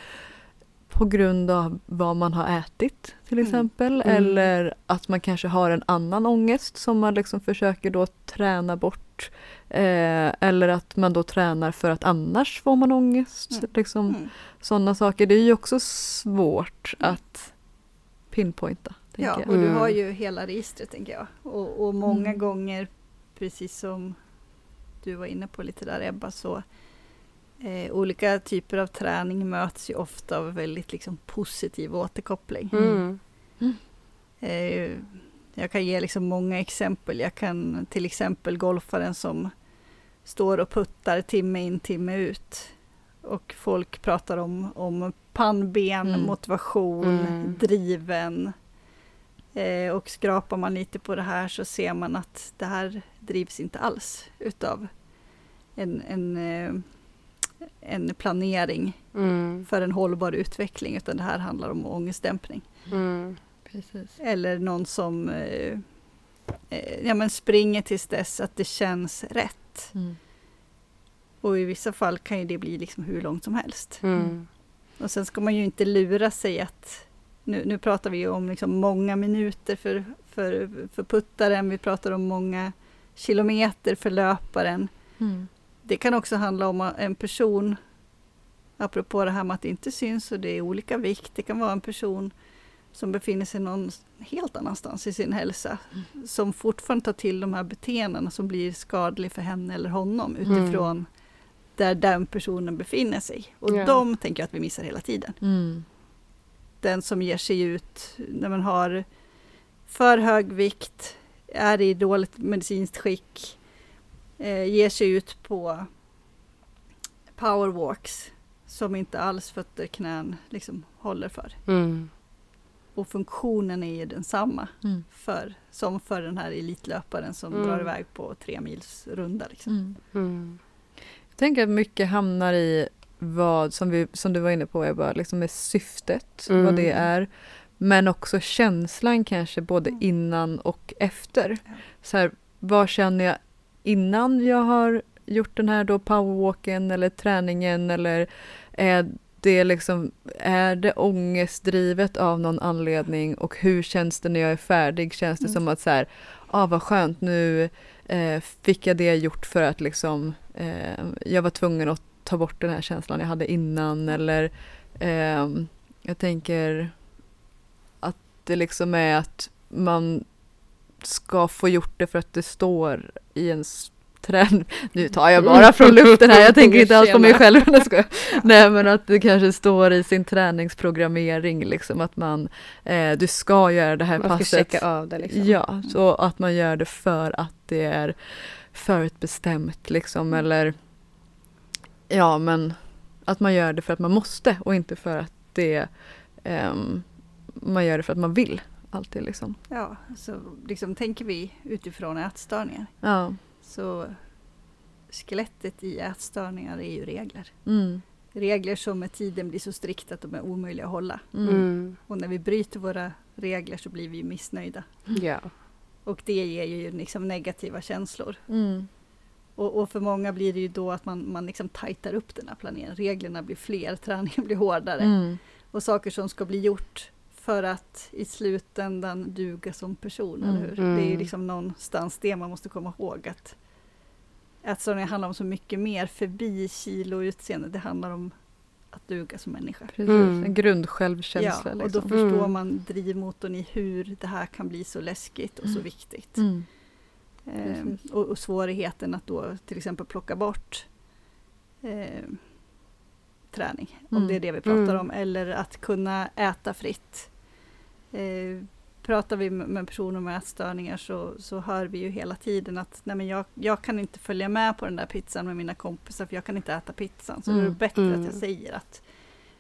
på grund av vad man har ätit till Mm. exempel Mm. eller att man kanske har en annan ångest som man liksom försöker då träna bort. Eh, eller att man då tränar för att annars får man ångest. Mm. Liksom, Mm. Sådana saker. Det är ju också svårt att pinpointa. Ja, jag. och du Mm. har ju hela registret tänker jag. Och, och många Mm. gånger, precis som du var inne på lite där Ebba, så eh, olika typer av träning möts ju ofta av väldigt liksom, positiv återkoppling. Mm. Eh, jag kan ge liksom många exempel. Jag kan till exempel golfaren som står och puttar timme in, timme ut. Och folk pratar om, om pannben, Mm. motivation, Mm. driven. Eh, och skrapar man lite på det här så ser man att det här drivs inte alls utav en, en, eh, en planering Mm. för en hållbar utveckling. Utan det här handlar om ångestdämpning. Mm. Precis. Eller någon som eh, eh, ja, men springer tills dess att det känns rätt. Mm. Och i vissa fall kan ju det bli liksom hur långt som helst. Mm. Och sen ska man ju inte lura sig att nu, nu pratar vi ju om liksom många minuter för, för, för puttaren, vi pratar om många kilometer för löparen. Mm. Det kan också handla om en person, apropå det här med att det inte syns och det är olika vikt, det kan vara en person som befinner sig någon helt annanstans i sin hälsa, som fortfarande tar till de här beteendena som blir skadliga för henne eller honom utifrån där den personen befinner sig. Och Ja. de tänker jag att vi missar hela tiden. Den som ger sig ut när man har för hög vikt, är i dåligt medicinskt skick, eh, ger sig ut på powerwalks som inte alls fötter, knän liksom håller för. Mm. Och funktionen är ju densamma Mm. för, som för den här elitlöparen som Mm. drar iväg på tre mils runda. Liksom. Mm. Mm. Jag tänker att mycket hamnar i vad som, vi, som du var inne på Ebba, liksom med syftet, Mm. vad det är. Men också känslan kanske både Mm. innan och efter. Så här, vad känner jag innan jag har gjort den här då powerwalken eller träningen eller är det liksom, är det ångestdrivet av någon anledning och hur känns det när jag är färdig? Känns det Mm. som att så här, ah vad skönt nu eh, fick jag det gjort för att liksom eh, jag var tvungen att ta bort den här känslan jag hade innan eller ehm, jag tänker att det liksom är att man ska få gjort det för att det står i ens träning. Nu tar jag bara från luften här, jag tänker inte alls på mig själv. Nej, ska men att det kanske står i sin träningsprogrammering liksom att man, eh, du ska göra det här Man ska passet. checka av det liksom. Ja, så att man gör det för att det är förutbestämt liksom eller ja men att man gör det för att man måste och inte för att det ehm, man gör det för att man vill alltid liksom. Ja, så liksom tänker vi utifrån ätstörningar. Ja. Så skelettet i ätstörningar är ju regler. Mm. Regler som med tiden blir så strikta att de är omöjliga att hålla. Mm. Mm. Och när vi bryter våra regler så blir vi ju missnöjda. Ja. Och det ger ju liksom negativa känslor. Mm. Och, och för många blir det ju då att man, man liksom tajtar upp den här planeringen. Reglerna blir fler, träningen blir hårdare. Mm. Och saker som ska bli gjort för att i slutändan duga som person, Mm. eller hur? Mm. Det är ju liksom någonstans det man måste komma ihåg att ätstörningar handlar om så mycket mer förbi kilo och utseende. Det handlar om att duga som människa. Precis, Mm. en grundsjälvkänsla. ja, och liksom. då förstår Mm. man drivmotorn i hur det här kan bli så läskigt och så Mm. viktigt. Mm. Eh, och, och svårigheten att då till exempel plocka bort eh, träning, om Mm. det är det vi pratar Mm. om, eller att kunna äta fritt. Eh, pratar vi med personer med ätstörningar så, så hör vi ju hela tiden att nej men jag, jag kan inte följa med på den där pizzan med mina kompisar för jag kan inte äta pizzan. Så är det Mm. bättre Mm. att jag säger att,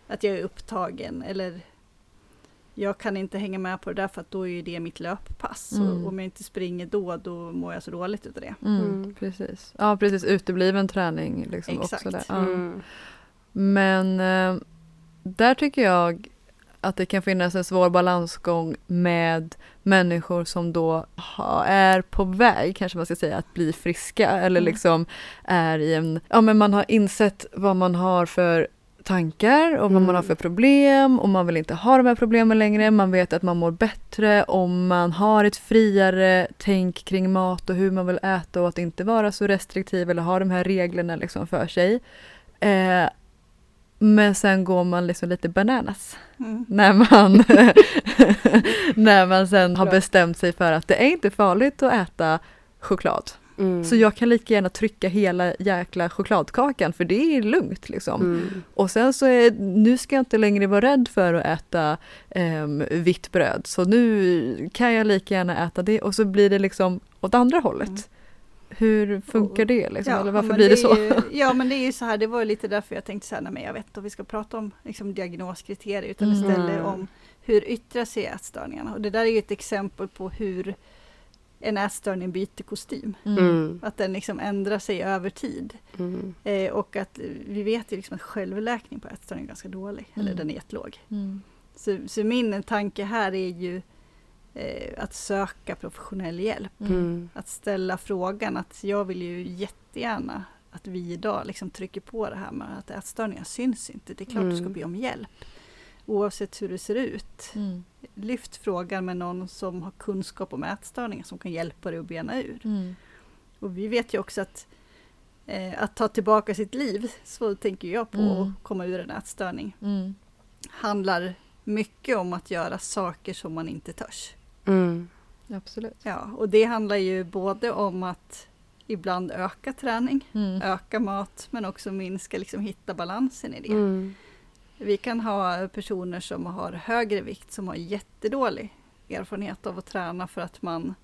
att jag är upptagen eller jag kan inte hänga med på det där för att då är ju det mitt löppass. Mm. Och om jag inte springer då, då mår jag så dåligt utav det. Mm, Mm. Precis. Ja, precis. Utebliven träning liksom också Exakt. där. Ja. Mm. Men eh, där tycker jag att det kan finnas en svår balansgång med människor som då ha, är på väg, kanske man ska säga, att bli friska eller Mm. liksom är i en, ja men man har insett vad man har för tankar och vad man Mm. har för problem och man vill inte ha de här problemen längre. Man vet att man mår bättre om man har ett friare tänk kring mat och hur man vill äta och att inte vara så restriktiv eller ha de här reglerna liksom för sig. Eh, men sen går man liksom lite bananas Mm. när man, när man sen har bestämt sig för att det är inte farligt att äta choklad. Mm. Så jag kan lika gärna trycka hela jäkla chokladkakan för det är lugnt liksom. Mm. Och sen så är, nu ska jag inte längre vara rädd för att äta um, vitt bröd. Så nu kan jag lika gärna äta det och så blir det liksom åt andra hållet. Mm. Hur funkar det liksom? Eller varför blir det, så? Ju, ja men det är ju så här, det var ju lite därför jag tänkte så här, nej men jag vet inte om vi ska prata om liksom, diagnoskriterier utan Mm. istället om hur yttrar sig ätstörningarna. Och det där är ju ett exempel på hur en ätstörning byter kostym. Mm. Att den liksom ändrar sig över tid. Mm. Eh, och att vi vet ju liksom att självläkning på ätstörning är ganska dålig, eller Mm. den är jättelåg. Mm. Så, så min tanke här är ju eh, att söka professionell hjälp. Mm. Att ställa frågan att jag vill ju jättegärna att vi idag liksom trycker på det här med att ätstörningar syns inte. Det är klart du ska Mm. be om hjälp. Oavsett hur det ser ut. Mm. Lyft frågan med någon som har kunskap om ätstörningar som kan hjälpa dig att bena ur. Mm. Och vi vet ju också att eh, att ta tillbaka sitt liv, så tänker jag på, Mm. och komma ur en ätstörning, Mm. handlar mycket om att göra saker som man inte törs. Mm. Absolut. Ja, och det handlar ju både om att ibland öka träning, Mm. öka mat, men också minska, liksom hitta balansen i det. Vi kan ha personer som har högre vikt som har jättedålig erfarenhet av att träna för att man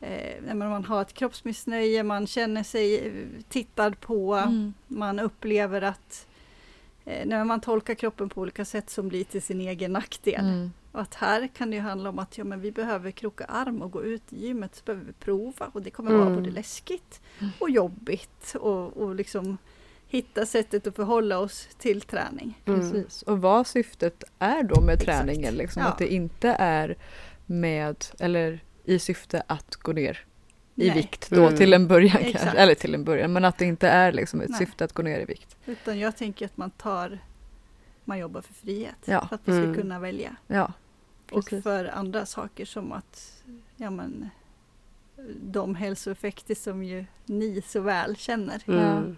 eh, man har ett kroppsmissnöje, man känner sig eh, tittad på, Mm. man upplever att eh, när man tolkar kroppen på olika sätt som blir till sin egen nackdel. Mm. Och att här kan det handla om att ja, men vi behöver kroka arm och gå ut i gymmet så behöver vi prova och det kommer vara Mm. både läskigt Mm. och jobbigt och, och liksom hitta sättet att förhålla oss till träning. Mm. Precis. Och vad syftet är då med Exakt. träningen. Liksom, Ja. Att det inte är med, eller i syfte att gå ner i Nej. vikt då Mm. till en början Exakt. kanske. Eller till en början, men att det inte är liksom ett Nej. syfte att gå ner i vikt. Utan jag tänker att man tar, man jobbar för frihet. Ja. För att man ska Mm. kunna välja. Ja, Och precis. för andra saker som att ja, men, de hälsoeffekter som ju ni så väl känner, Mm.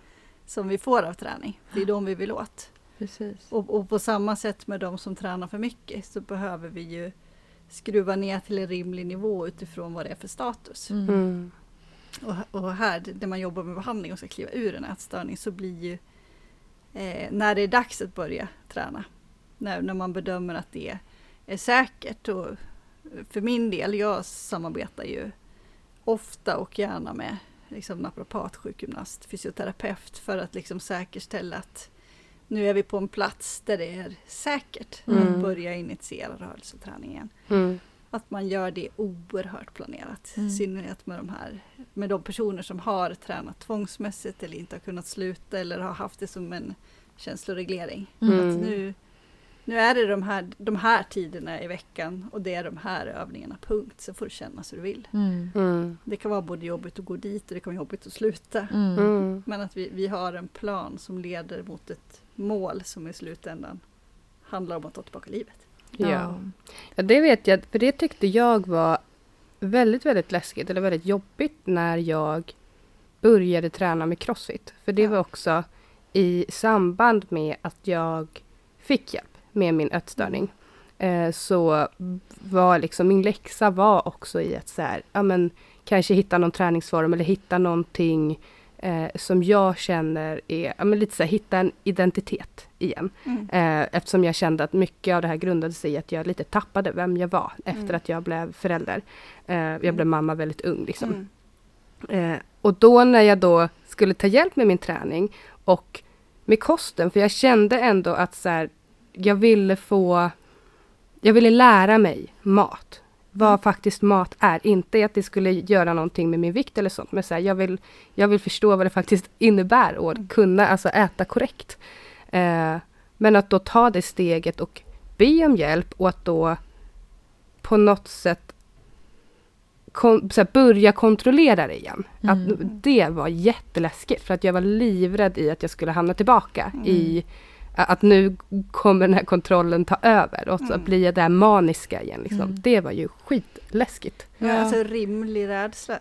Som vi får av träning. Det är de vi vill åt. precis. Och, och på samma sätt med de som tränar för mycket så behöver vi ju skruva ner till en rimlig nivå utifrån vad det är för status. Mm. Mm. Och, och här, när man jobbar med behandling och ska kliva ur en ätstörning så blir ju eh, när det är dags att börja träna, när, när man bedömer att det är säkert. Och för min del, jag samarbetar ju ofta och gärna med liksom naprapat, sjukgymnast, fysioterapeut för att liksom säkerställa att nu är vi på en plats där det är säkert Mm. att börja initiera rörelseträning igen. Mm. Att man gör det oerhört planerat. Mm. I synnerhet med de här med de personer som har tränat tvångsmässigt eller inte har kunnat sluta eller har haft det som en känsloreglering. Mm. Att nu, nu är det de här, de här tiderna i veckan och det är de här övningarna, punkt. Så får du känna så du vill. Mm. Mm. Det kan vara både jobbigt att gå dit och det kan vara jobbigt att sluta. Mm. Mm. Men att vi, vi har en plan som leder mot ett mål som i slutändan handlar om att ta tillbaka livet. Ja. ja, det vet jag. För det tyckte jag var väldigt, väldigt läskigt eller väldigt jobbigt när jag började träna med crossfit. För det Ja. var också i samband med att jag fick hjälp med min ätstörning. Eh, så var liksom min läxa var också i att så här, ja men kanske hitta någon träningsform eller hitta någonting eh, som jag känner är, ja men lite så här, hitta en identitet igen. Mm. Eh, eftersom jag kände att mycket av det här grundade sig i att jag lite tappade vem jag var efter Mm. att jag blev förälder. Eh, jag blev mamma väldigt ung liksom. Mm. Eh, och då när jag då skulle ta hjälp med min träning och med kosten, för jag kände ändå att så här, jag ville få, jag ville lära mig mat. Vad Mm. faktiskt mat är. Inte att det skulle göra någonting med min vikt eller sånt, men så här, jag, vill, jag vill förstå vad det faktiskt innebär och Mm. kunna alltså äta korrekt. Eh, men att då ta det steget och be om hjälp och att då på något sätt kon, så här, börja kontrollera det igen. Att Mm. det var jätteläskigt för att jag var livrädd i att jag skulle hamna tillbaka Mm. i att nu kommer den här kontrollen ta över och så Mm. blir jag det här maniska igen. Liksom. Mm. Det var ju skitläskigt. Ja, alltså rimlig rädsla,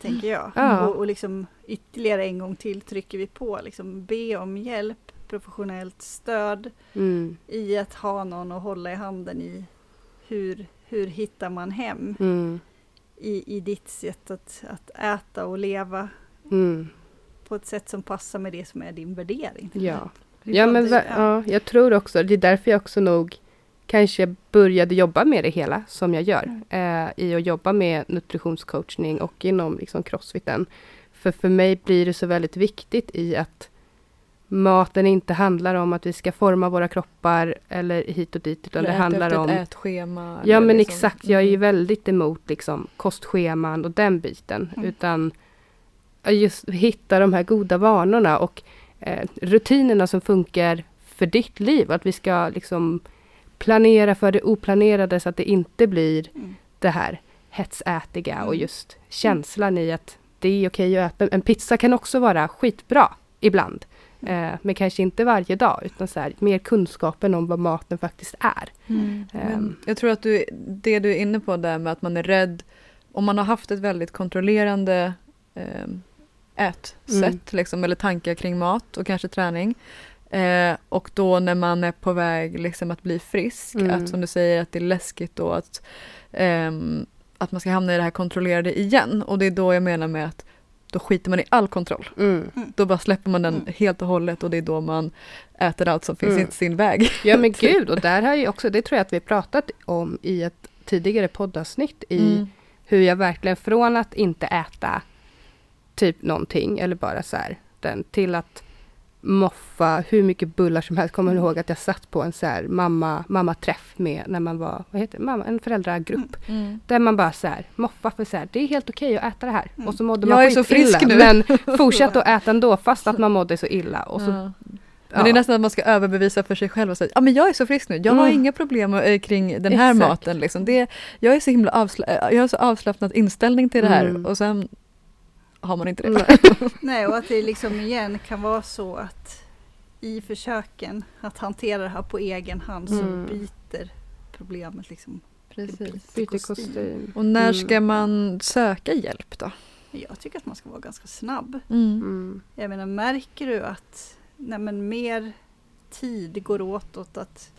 tänker jag. Ja. Och, och liksom ytterligare en gång till trycker vi på, liksom be om hjälp, professionellt stöd Mm. i att ha någon att hålla i handen i hur, hur hittar man hem Mm. i, i ditt sätt att, att äta och leva Mm. på ett sätt som passar med det som är din värdering. Ja. Det Ja, men va- ja, jag tror också, det är därför jag också nog kanske började jobba med det hela som jag gör. Eh, I att jobba med nutritionscoachning och inom liksom crossfiten. För för mig blir det så väldigt viktigt i att maten inte handlar om att vi ska forma våra kroppar eller hit och dit. Utan Eller det handlar om... ett ätschema. Ja men liksom- exakt, jag är ju Mm. väldigt emot liksom kostscheman och den biten. Mm. Utan just hitta de här goda vanorna och eh, rutinerna som funkar för ditt liv. Att vi ska liksom planera för det oplanerade så att det inte blir Mm. det här hetsätiga och Mm. just känslan i att det är okej att äta. En pizza kan också vara skitbra ibland. Mm. Eh, men kanske inte varje dag utan så här, mer kunskapen om vad maten faktiskt är. Mm. Men jag tror att du, det du är inne på där med att man är rädd, om man har haft ett väldigt kontrollerande ehm, ätsätt Mm. liksom, eller tankar kring mat och kanske träning. Eh, och då när man är på väg liksom, att bli frisk, Mm. att som du säger att det är läskigt då att, ehm, att man ska hamna i det här kontrollerade igen. Och det är då jag menar med att då skiter man i all kontroll. Mm. Då bara släpper man den Mm. helt och hållet och det är då man äter allt som finns Mm. i sin väg. Ja men gud, och där har ju också, det tror jag att vi pratat om i ett tidigare poddavsnitt i Mm. hur jag verkligen från att inte äta typ någonting eller bara så här den till att moffa hur mycket bullar som helst. Kommer du ihåg att jag satt på en så här mamma, mammaträff med när man var, vad heter det, mamma, en föräldragrupp. Mm. Där man bara så här moffa för så här, det är helt okej att äta det här. Mm. Och så mådde Jag man är så frisk nu. Men fortsatte att äta ändå fast att man mådde så illa. Och så, Ja. Men det är nästan att man ska överbevisa för sig själv och säga ja men jag är så frisk nu, jag har Mm. inga problem eh, kring den här Exakt. maten. Liksom. Det, jag, är så himla avsla- jag har så avslappnad inställning till det här Mm. och sen har man inte det. Nej. Nej, och att det liksom igen kan vara så att i försöken att hantera det här på egen hand så Mm. byter problemet liksom. Precis. Byter kostym. Och när Mm. ska man söka hjälp då? Jag tycker att man ska vara ganska snabb. Mm. Mm. Jag menar, märker du att nej men, mer tid går åt åt att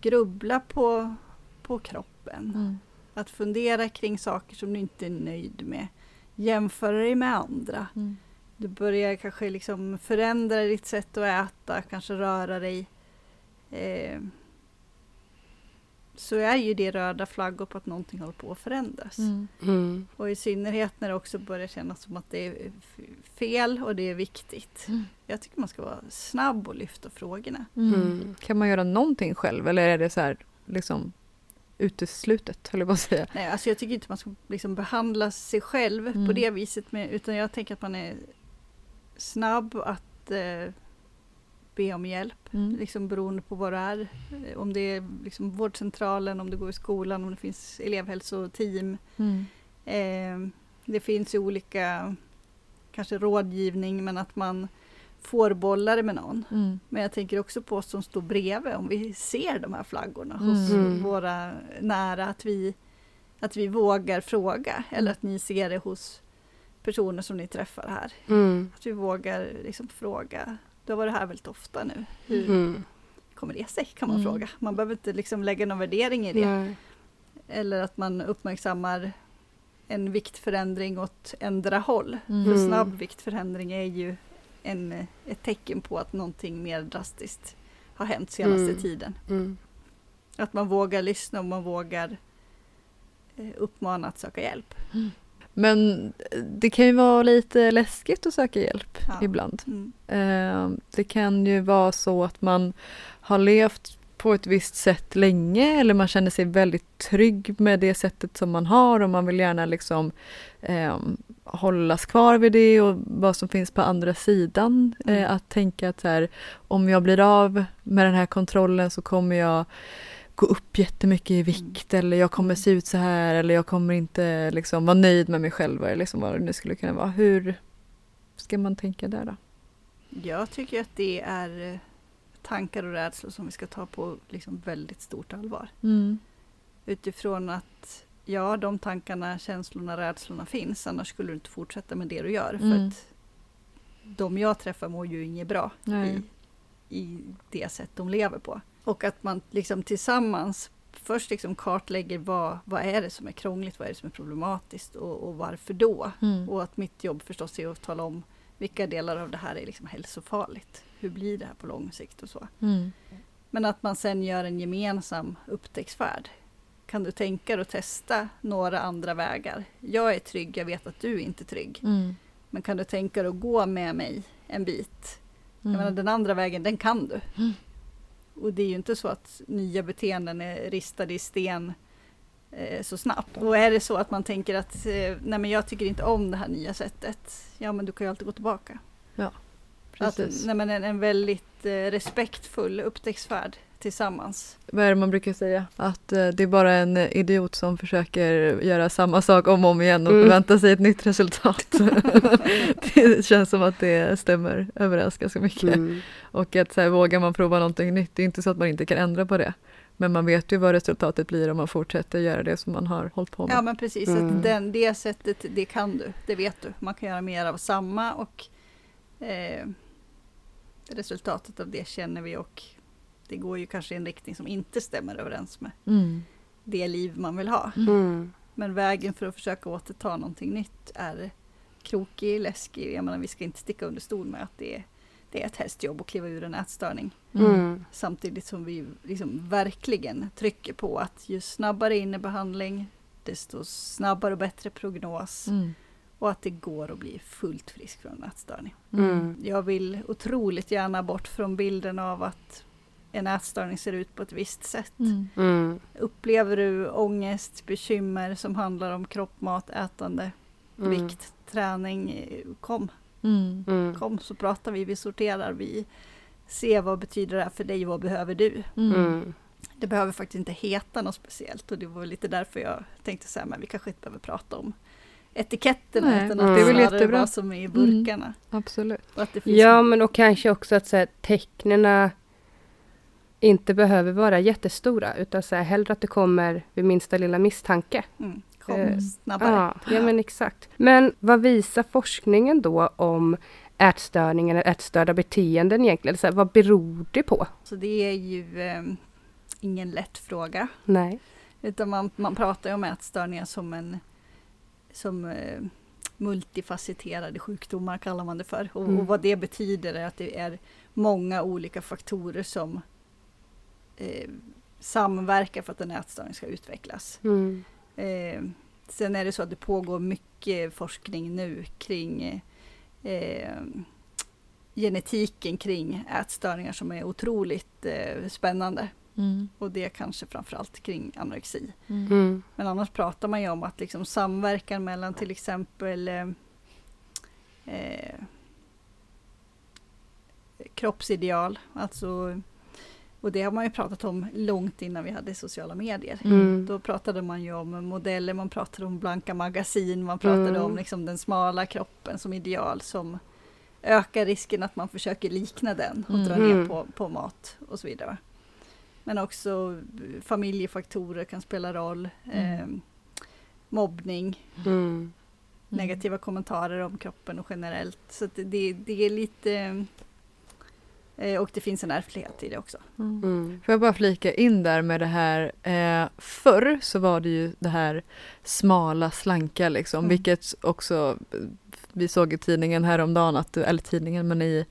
grubbla på, på kroppen, Mm. att fundera kring saker som du inte är nöjd med, jämföra dig med andra. Mm. Du börjar kanske liksom förändra ditt sätt att äta, kanske röra dig. Eh, så är ju det röda flaggor på att någonting håller på att förändras. Mm. Mm. Och i synnerhet när det också börjar kännas som att det är fel och det är viktigt. Mm. Jag tycker man ska vara snabb och lyfta frågorna. Mm. Mm. Kan man göra någonting själv eller är det så här liksom uteslutet höll jag på att säga. Nej, alltså jag tycker inte man ska liksom behandla sig själv Mm. på det viset. Med, utan jag tänker att man är snabb att eh, be om hjälp. Mm. Liksom beroende på vad det är. Eh, Om det är liksom vårdcentralen, om du går i skolan, om det finns elevhälsoteam. Mm. Eh, det finns ju olika, kanske rådgivning, men att man får bolla det med någon. Mm. Men jag tänker också på oss som står bredvid, om vi ser de här flaggorna Mm. hos Mm. våra nära, att vi, att vi vågar fråga. Eller att ni ser det hos personer som ni träffar här. Mm. Att vi vågar liksom fråga. Du har varit här väldigt ofta nu. Hur Mm. kommer det sig? Kan man Mm. fråga. Man behöver inte liksom lägga någon värdering i det. Nej. Eller att man uppmärksammar en viktförändring åt ändra håll. Mm. För Mm. snabb viktförändring är ju en, eh, ett tecken på att någonting mer drastiskt har hänt senaste Mm. tiden. Mm. Att man vågar lyssna och man vågar eh, uppmana att söka hjälp. Men det kan ju vara lite läskigt att söka hjälp Ja. ibland. Mm. Eh, Det kan ju vara så att man har levt på ett visst sätt länge eller man känner sig väldigt trygg med det sättet som man har och man vill gärna liksom eh, hållas kvar vid det och vad som finns på andra sidan. Mm. Eh, att tänka att så här, om jag blir av med den här kontrollen så kommer jag gå upp jättemycket i vikt eller jag kommer se ut så här eller jag kommer inte liksom vara nöjd med mig själv eller liksom vad det nu skulle kunna vara. Hur ska man tänka där då? Jag tycker att det är eh, tankar och rädslor som vi ska ta på liksom väldigt stort allvar. Mm. Utifrån att ja, de tankarna, känslorna, rädslorna finns. Annars skulle du inte fortsätta med det du gör. För Mm. att de jag träffar mår ju inget bra Nej. i, i det sätt de lever på. Och att man liksom tillsammans först liksom kartlägger vad, vad är det som är krångligt, vad är det som är problematiskt och, och varför då? Mm. Och att mitt jobb förstås är att tala om vilka delar av det här är liksom hälsofarligt. Hur blir det här på lång sikt och så. Mm. Men att man sen gör en gemensam upptäcktsfärd. Kan du tänka dig att testa några andra vägar? Jag är trygg, jag vet att du är inte trygg. Mm. Men kan du tänka dig att gå med mig en bit? Jag menar, Mm. den andra vägen, den kan du. Mm. Och det är ju inte så att nya beteenden är ristade i sten så snabbt. Och är det så att man tänker att eh, nej men jag tycker inte om det här nya sättet. Ja men du kan ju alltid gå tillbaka. Att, Precis. nej, men en, en väldigt eh, respektfull upptäcktsfärd tillsammans. Vad är det man brukar säga? Att eh, det är bara en eh, idiot som försöker göra samma sak om och om igen och Mm. förväntar sig ett nytt resultat. det känns som att det stämmer överens ganska mycket. Mm. Och att så här, vågar man prova någonting nytt, det är inte så att man inte kan ändra på det. Men man vet ju vad resultatet blir om man fortsätter göra det som man har hållit på med. Ja men precis, Mm. att den, det sättet det kan du, det vet du. Man kan göra mer av samma och eh, resultatet av det känner vi och det går ju kanske i en riktning som inte stämmer överens med Mm. det liv man vill ha. Mm. Men vägen för att försöka återta någonting nytt är krokig, läskig. Jag menar, vi ska inte sticka under stol med att det är, det är ett hästjobb att kliva ur en ätstörning. Mm. Samtidigt som vi liksom verkligen trycker på att ju snabbare in i behandling, desto snabbare och bättre prognos. Mm. Och att det går att bli fullt frisk från en ätstörning. Mm. Jag vill otroligt gärna bort från bilden av att en ätstörning ser ut på ett visst sätt. Mm. Mm. Upplever du ångest, bekymmer som handlar om kropp, mat, ätande, Mm. vikt, träning, kom. Mm. Mm. Kom så pratar vi, vi sorterar, vi ser vad betyder det här för dig, vad behöver du? Mm. Mm. Det behöver faktiskt inte heta något speciellt och det var lite därför jag tänkte så här, men vi kanske inte behöver prata om etiketterna Nej, utan det är att väl jättebra. vad som är i burkarna. Absolut. Och att det finns Ja, men och kanske också att så här, tecknena inte behöver vara jättestora, utan så här, hellre att det kommer vid minsta lilla misstanke. mm, kom eh, snabbare. Ja, ja, men exakt. Men vad visar forskningen då om ätstörningar, eller ätstörda beteenden egentligen? Så här, vad beror det på? Så det är ju eh, ingen lätt fråga. Nej. Utan man, man pratar ju om ätstörningar som en som eh, multifacetterade sjukdomar kallar man det för. Och, Mm. och vad det betyder är att det är många olika faktorer som eh, samverkar för att en ätstörning ska utvecklas. Mm. Eh, sen är det så att det pågår mycket forskning nu kring eh, genetiken kring ätstörningar som är otroligt eh, spännande. Mm. Och det kanske framförallt kring anorexi. Mm. Mm. Men annars pratar man ju om att liksom samverkan mellan till exempel eh, eh, kroppsideal, alltså och det har man ju pratat om långt innan vi hade sociala medier. Mm. Då pratade man ju om modeller, man pratade om blanka magasin, man pratade Mm. om liksom den smala kroppen som ideal som ökar risken att man försöker likna den och dra Mm. ner på, på mat och så vidare. Men också familjefaktorer kan spela roll. Mm. Eh, mobbning, Mm. negativa kommentarer om kroppen och generellt. Så det, det är lite och det finns en ärftlighet i det också. Mm. Mm. Får jag bara flika in där med det här. Eh, förr så var det ju det här smala, slanka liksom. Mm. Vilket också eh, vi såg i tidningen häromdagen, att, eller tidningen, men i,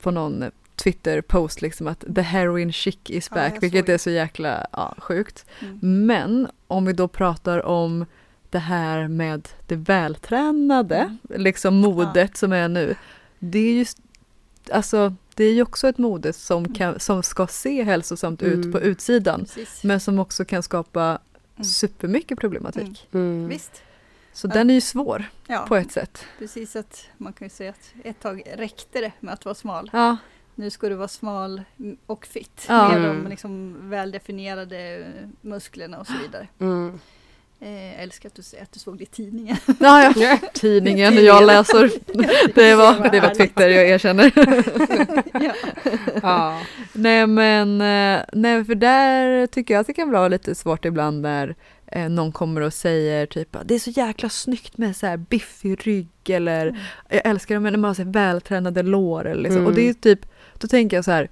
på någon Twitter-post liksom att the heroin chic is Ja, back. jag vilket är så jäkla ja, sjukt. Mm. Men om vi då pratar om det här med det vältränade, Mm. liksom modet som är nu. Det är ju, alltså, det är ju också ett mode som, kan, som ska se hälsosamt ut Mm. på utsidan. Precis. Men som också kan skapa Mm. supermycket problematik. Mm. Mm. Visst. Så Ja. den är ju svår Ja, på ett sätt. precis att man kan ju säga att ett tag räckte det med att vara smal. Ja, Nu ska du vara smal och fit Ja. med Mm. de liksom väldefinierade musklerna och så vidare. Mm. Eh, jag älskar att du säger att du såg det i tidningen. ja, ja. tidningen jag läser. Det var, det var Twitter, jag erkänner. ja. Ja. Nej men, eh, nej för där tycker jag att det kan vara lite svårt ibland när eh, någon kommer och säger typ det är så jäkla snyggt med så här biffig rygg eller Mm. jag älskar när man har så vältränade lår eller liksom. Mm. och det är typ, då tänker jag så här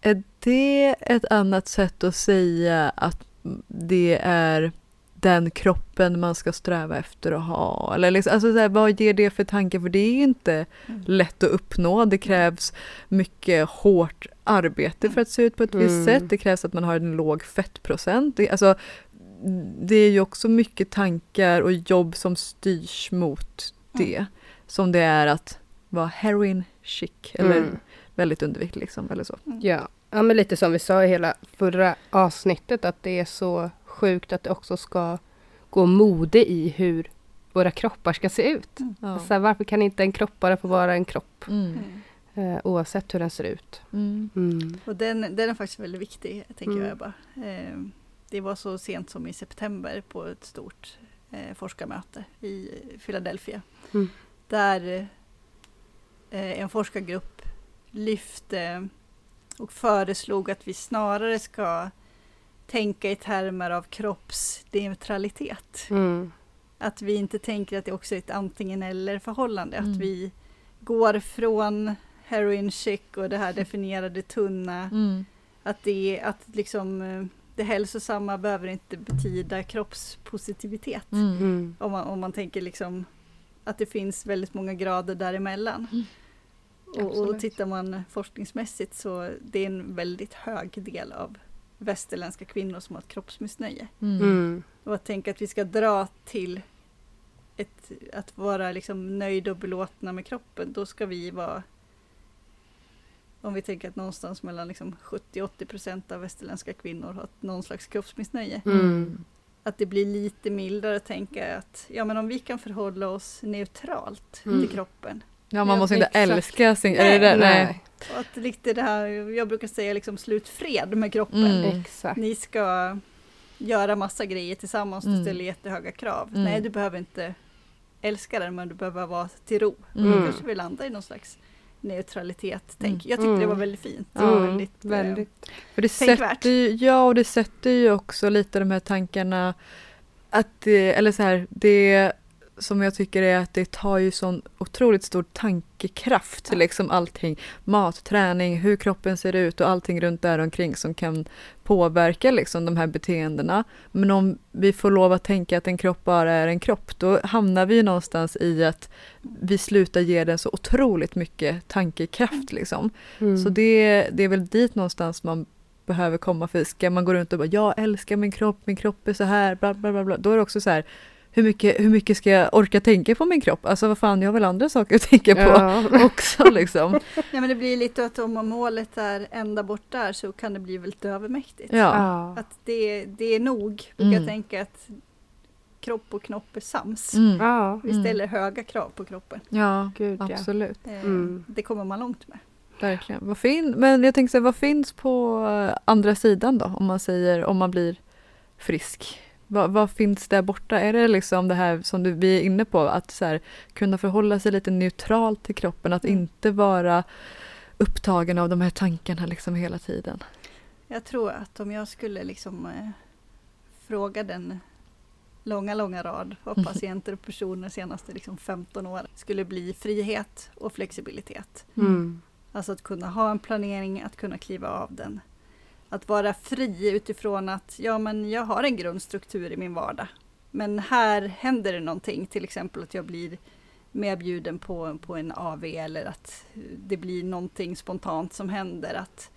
är det ett annat sätt att säga att det är den kroppen man ska sträva efter att ha? Eller liksom, alltså så här, vad ger det för tanke? För det är ju inte Mm. lätt att uppnå. Det krävs mycket hårt arbete för att se ut på ett visst Mm. sätt. Det krävs att man har en låg fettprocent. Det, alltså, det är ju också mycket tankar och jobb som styrs mot det. Som det är att vara heroin chic eller Mm. väldigt undervikt liksom. Eller så. Ja. ja, men lite som vi sa i hela förra avsnittet att det är så sjukt att det också ska gå mode i hur våra kroppar ska se ut. Ja. Så här, varför kan inte en kropp bara få vara en kropp Mm. Mm. eh, oavsett hur den ser ut? Mm. Mm. Och den, den är faktiskt väldigt viktig, tänker Mm. jag bara. Eh, det var så sent som i september på ett stort eh, forskarmöte i Philadelphia. Mm. Där eh, en forskargrupp lyfte och föreslog att vi snarare ska tänka i termer av kroppsneutralitet. Mm. Att vi inte tänker att det också är ett antingen eller förhållande. Mm. Att vi går från heroin chic och det här definierade tunna. Mm. Att det, att liksom, eh, det hälsosamma behöver inte betyda kroppspositivitet. Mm. Mm. Om, man, om man tänker liksom att det finns väldigt många grader däremellan. Mm. Och, och tittar man forskningsmässigt så det är en väldigt hög del av västerländska kvinnor som har ett kroppsmissnöje. Mm. Mm. Och att tänka att vi ska dra till ett, att vara liksom nöjda och belåtna med kroppen, då ska vi vara om vi tänker att någonstans mellan liksom 70-80 procent av västerländska kvinnor har någon slags kroppsmissnöje. Mm. Att det blir lite mildare att tänka att ja, men om vi kan förhålla oss neutralt Mm. till kroppen. Ja, man måste inte exakt. älska sin... Nej, är det? Nej. Nej, Och att lite det här, jag brukar säga liksom slut fred med kroppen. Mm. exakt. Ni ska göra massa grejer tillsammans, du Mm. ställer jättehöga krav. Mm. Nej, du behöver inte älska den, men du behöver vara till ro. Mm. Då kanske vi landar i någon slags neutralitet. Tänk. Mm. Jag tyckte det Mm. var väldigt fint. Ja, och väldigt, eh, väldigt. För det Tänkvärt. sätter ju, ja och det sätter ju också lite de här tankarna att det, eller så här, det som jag tycker är att det tar ju sån otroligt stor tankekraft till Ja. liksom allting. Mat, träning, hur kroppen ser ut och allting runt där omkring som kan påverka liksom de här beteendena. Men om vi får lov att tänka att en kropp bara är en kropp, då hamnar vi någonstans i att vi slutar ge den så otroligt mycket tankekraft liksom. Mm. Så det, det är väl dit någonstans man behöver komma. För ska man gå runt och bara jag älskar min kropp, min kropp är så här, bla bla bla. bla. Då är det också så här, hur mycket, hur mycket ska jag orka tänka på min kropp? Alltså vad fan, jag har väl andra saker att tänka på Ja. också liksom. Nej, men det blir lite att om målet är ända bort där så kan det bli väldigt övermäktigt. Ja. Ja. Att det, det är nog, brukar Mm. jag tänka att kropp och knopp är sams. Mm. Ja. Vi Mm. ställer höga krav på kroppen. Ja, Gud, ja. absolut. Eh, Mm. Det kommer man långt med. Verkligen. Vad fin Men jag tänkte säga, vad finns på eh, andra sidan då? Om man säger, om man blir frisk. Vad, vad finns där borta? Är det liksom det här som du, vi är inne på, att så här, kunna förhålla sig lite neutralt till kroppen, att Mm. inte vara upptagen av de här tankarna liksom hela tiden? Jag tror att om jag skulle liksom eh, fråga den långa, långa rad av patienter och personer de senaste liksom 15 åren skulle bli frihet och flexibilitet. Mm. Alltså att kunna ha en planering, att kunna kliva av den. Att vara fri utifrån att ja, men jag har en grundstruktur i min vardag. Men här händer det någonting, till exempel att jag blir medbjuden på, på en AV eller att det blir någonting spontant som händer. Att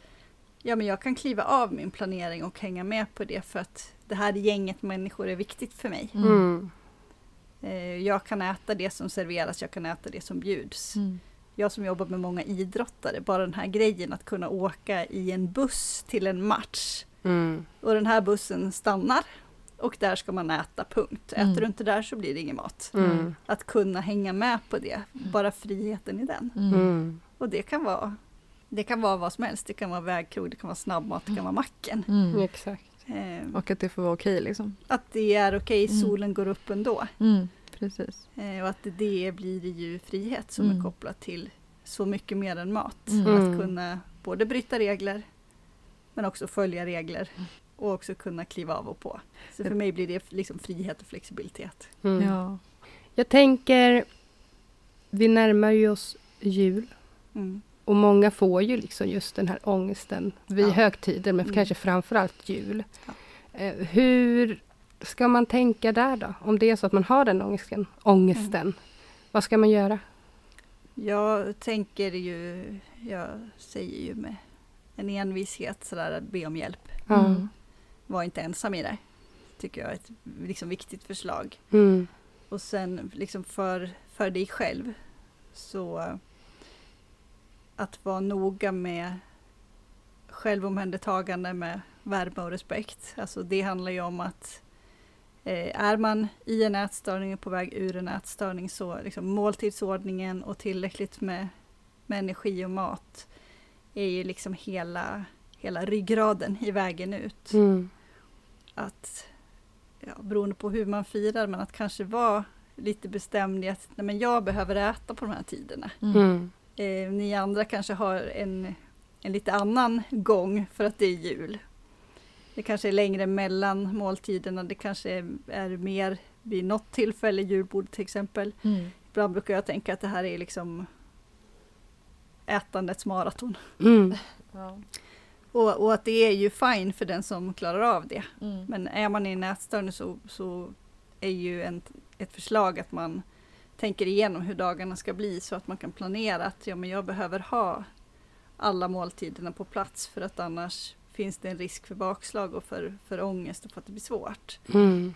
ja, men jag kan kliva av min planering och hänga med på det för att det här gänget människor är viktigt för mig. Mm. Eh, Jag kan äta det som serveras, jag kan äta det som bjuds. Mm. Jag som jobbar med många idrottare, bara den här grejen att kunna åka i en buss till en match Mm. och den här bussen stannar och där ska man äta, punkt. Äter Mm. du inte där så blir det ingen mat. Mm. Att kunna hänga med på det, bara friheten i den. Mm. Mm. Och det kan vara det kan vara vad som helst, det kan vara vägkrog, det kan vara snabbmat, det kan vara macken. Mm. Exakt. Eh, Och att det får vara okej liksom. att det är okej, Mm. solen går upp ändå. Mm. Precis. Eh, och att det blir ju frihet som Mm. är kopplat till så mycket mer än mat. Mm. Mm. Att kunna både bryta regler men också följa regler och också kunna kliva av och på. Så för mig blir det liksom frihet och flexibilitet. Mm. Ja. Jag tänker, vi närmar ju oss jul Mm. och många får ju liksom just den här ångesten vid Ja. högtider, men Mm. kanske framförallt jul. Ja. Eh, hur ska man tänka där då? Om det är så att man har den ångesten, ångesten Mm. vad ska man göra? Jag tänker ju, jag säger ju med en envishet sådär att be om hjälp. Mm. Var inte ensam i det. Tycker jag är ett liksom, viktigt förslag. Mm. Och sen liksom för, för dig själv så att vara noga med självomhändertagande med värme och respekt. Alltså det handlar ju om att är man i en ätstörning och på väg ur en ätstörning så liksom måltidsordningen och tillräckligt med, med energi och mat är ju liksom hela, hela ryggraden i vägen ut Mm. att, ja, beroende på hur man firar, men att kanske vara lite bestämd i att nej, men jag behöver äta på de här tiderna. Mm. Mm. Eh, ni andra kanske har en, en lite annan gång för att det är jul. Det kanske är längre mellan måltiderna, det kanske är, är mer vid något tillfälle, julbord till exempel. Mm. Ibland brukar jag tänka att det här är liksom ätandets maraton. Mm. Ja. Och, och att det är ju fine för den som klarar av det. Mm. Men är man i en ätstörning så, så är ju en, ett förslag att man tänker igenom hur dagarna ska bli så att man kan planera att ja, men jag behöver ha alla måltiderna på plats för att annars finns det en risk för bakslag och för, för ångest och för att det blir svårt. Mm.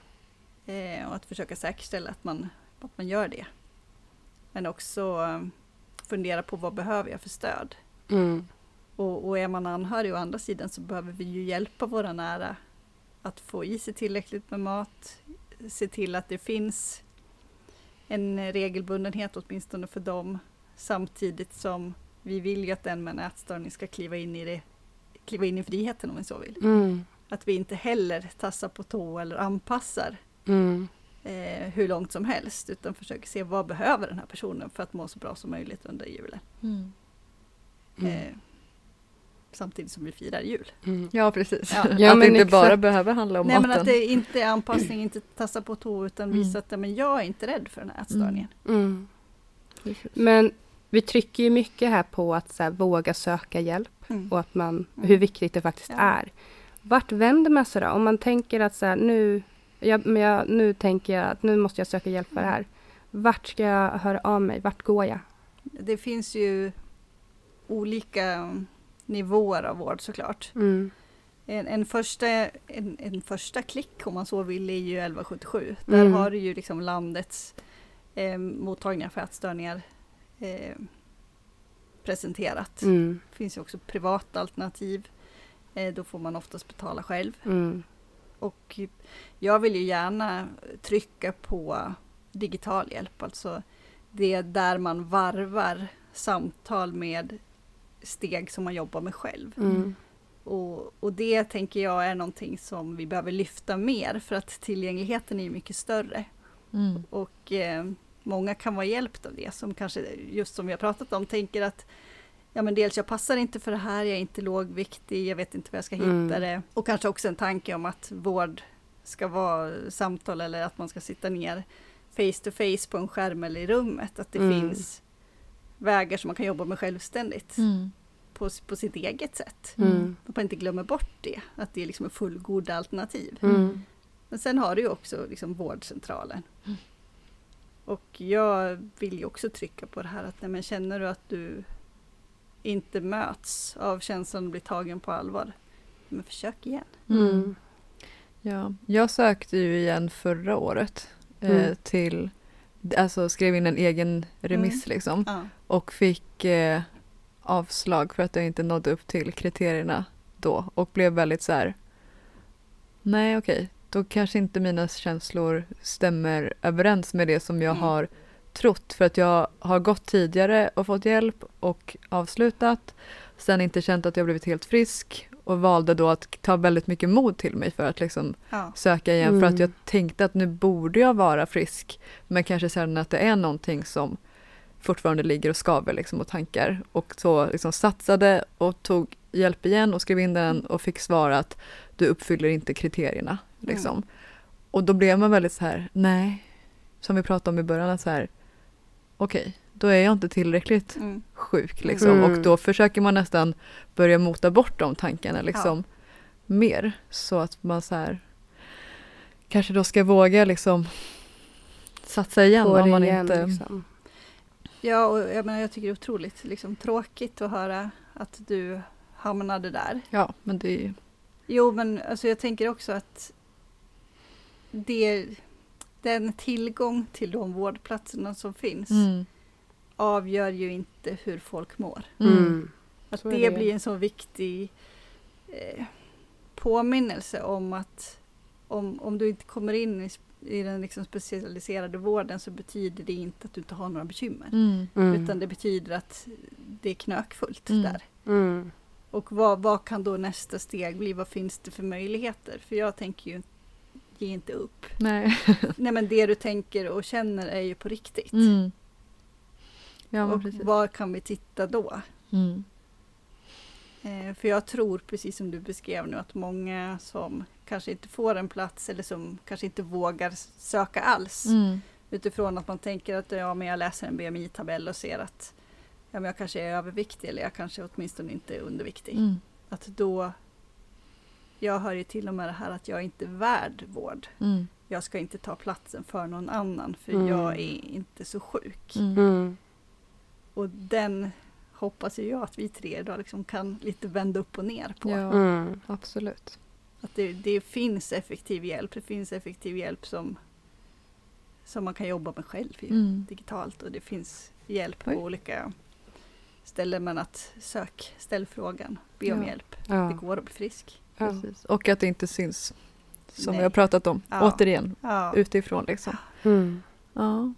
Eh, och att försöka säkerställa att man, att man gör det. Men också eh, fundera på vad behöver jag för stöd? Mm. Och, och är man anhörig å andra sidan så behöver vi ju hjälpa våra nära att få i sig tillräckligt med mat, se till att det finns en regelbundenhet åtminstone för dem, samtidigt som vi vill ju att den med en ätstörning ska kliva in i, det, kliva in i friheten om vi så vill. Mm. Att vi inte heller tassar på tå eller anpassar Mm. eh, hur långt som helst, utan försöker se vad behöver den här personen för att må så bra som möjligt under julen. Mm. Mm. Eh, samtidigt som vi firar jul. Mm. Ja, precis. Ja. Ja, att men det inte bara exakt. behöver handla om Nej men maten. att det inte är anpassning, inte tassa på tå utan Mm. visa att men jag är inte rädd för den här ätstörningen. Mm. Men vi trycker ju mycket här på att så här, våga söka hjälp Mm. och att man, Mm. hur viktigt det faktiskt Ja. är. Vart vänder man sig då? Om man tänker att så här, nu, jag, men jag, nu tänker jag att nu måste jag söka hjälp för det här. Vart ska jag höra av mig? Vart går jag? Det finns ju olika nivåer av vård såklart. Mm. En, en, första, en, en första klick om man så vill är ju 1177. Där Mm. har du ju liksom landets eh, mottagningar för ätstörningar eh, presenterat. Mm. Det finns ju också privata alternativ. Eh, då får man oftast betala själv. Mm. Och jag vill ju gärna trycka på digital hjälp, alltså det där man varvar samtal med steg som man jobbar med själv. Mm. Och, och det tänker jag är någonting som vi behöver lyfta mer för att tillgängligheten är mycket större. Mm. Och eh, många kan vara hjälpt av det som kanske, just som vi har pratat om, tänker att ja men dels jag passar inte för det här, jag är inte lågviktig, jag vet inte var jag ska hitta Mm. det. Och kanske också en tanke om att vård ska vara samtal eller att man ska sitta ner face to face på en skärm eller i rummet. Att det Mm. finns vägar som man kan jobba med självständigt Mm. på, på sitt eget sätt. Mm. Att man inte glömmer bort det, att det är liksom en fullgod alternativ. Mm. Men sen har du ju också liksom vårdcentralen. Mm. Och jag vill ju också trycka på det här att nej, men känner du att du inte möts av känslan att bli tagen på allvar, men försök igen. Mm. Ja, jag sökte ju igen förra året eh, Mm. till, alltså skrev in en egen remiss liksom Ja. och fick eh, avslag för att jag inte nådde upp till kriterierna då och blev väldigt så här. Nej, okej, då kanske inte mina känslor stämmer överens med det som jag Mm. har trott för att jag har gått tidigare och fått hjälp och avslutat. Sen inte känt att jag blivit helt frisk och valde då att ta väldigt mycket mod till mig för att liksom Ja. söka igen för att Mm. jag tänkte att nu borde jag vara frisk men kanske sen att det är någonting som fortfarande ligger och skaver liksom och tankar och så liksom satsade och tog hjälp igen och skrev in den och fick svar att du uppfyller inte kriterierna liksom. Och då blev man väldigt så här, nej, som vi pratade om i början, att så här, okej, då är jag inte tillräckligt Mm. sjuk liksom Mm. och då försöker man nästan börja mota bort de tankarna liksom mer så att man så här kanske då ska våga liksom satsa igen om man igen, inte liksom. Ja, och jag, menar, jag tycker det är otroligt liksom, tråkigt att höra att du hamnade där. ja men det är ju Jo, men alltså, jag tänker också att det, den tillgång till de vårdplatserna som finns mm, avgör ju inte hur folk mår. mm, Mm. Att det, det. blir en så viktig eh, påminnelse om att om, om du inte kommer in i, i den liksom specialiserade vården så betyder det inte att du inte har några bekymmer. mm, Mm. Utan det betyder att det är knökfullt Mm. där. Mm. Och vad, vad kan då nästa steg bli? Vad finns det för möjligheter? För jag tänker ju, ge inte upp. nej Nej men det du tänker och känner är ju på riktigt. mm. ja och precis var kan vi titta då? mm, Eh, för jag tror, precis som du beskrev nu, att många som kanske inte får en plats eller som kanske inte vågar söka alls. mm, Utifrån att man tänker att ja, men jag läser en BMI-tabell och ser att ja, men jag kanske är överviktig eller jag kanske åtminstone inte är underviktig. mm, Att då, jag hör ju till och med det här att jag är inte värd vård. mm, Jag ska inte ta platsen för någon annan för Mm. jag är inte så sjuk. mm. Mm. Och den hoppas jag att vi tre idag liksom kan lite vända upp och ner på. ja Mm. absolut Att det, det finns effektiv hjälp. Det finns effektiv hjälp som, som man kan jobba med själv ju, mm. digitalt. Och det finns hjälp på Oj. olika ställen. Men att sök, ställ frågan, be om Ja. hjälp. Det Ja. går att bli frisk. Precis. Och att det inte syns. Som Nej. vi har pratat om. Ja. Återigen, Ja. utifrån liksom. Mm. Ja.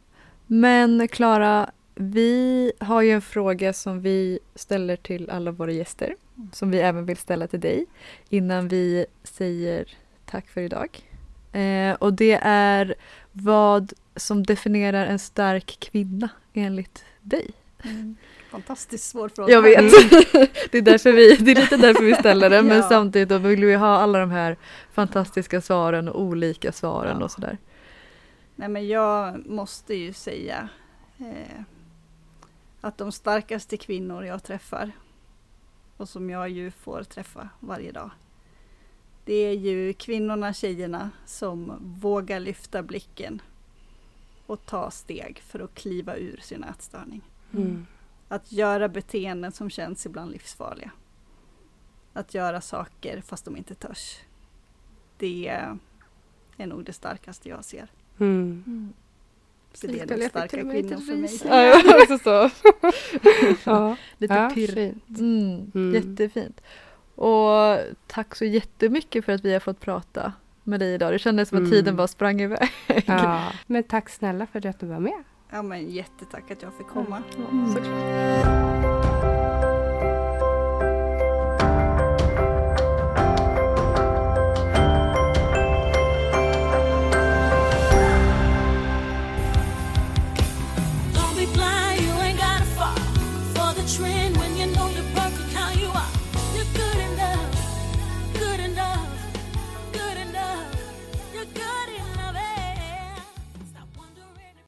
Men Klara, vi har ju en fråga som vi ställer till alla våra gäster. Mm. Som vi även vill ställa till dig. Innan vi säger tack för idag. Eh, och det är vad som definierar en stark kvinna enligt dig. Mm. Fantastiskt svår fråga. Jag vet. det, är därför vi, det är lite därför vi ställer den. Men Ja. samtidigt då vill vi ha alla de här fantastiska svaren och olika svaren Ja. och sådär. Nej men jag måste ju säga eh, att de starkaste kvinnor jag träffar och som jag ju får träffa varje dag. Det är ju kvinnorna, tjejerna som vågar lyfta blicken och ta steg för att kliva ur sin ätstörning. Mm. Att göra beteenden som känns ibland livsfarliga. Att göra saker fast de inte törs. Det är nog det starkaste jag ser. Mm. Så det är fick starka lite för mig. Ja, jag också så. Ja. Lite Ja, pirr. fint. Mm, Mm. Jättefint. Och tack så jättemycket för att vi har fått prata med dig idag. Det kändes som att Mm. tiden bara sprang iväg. ja. Men tack snälla för att du var med. Ja men jättetack att jag fick komma. Ja, såklart.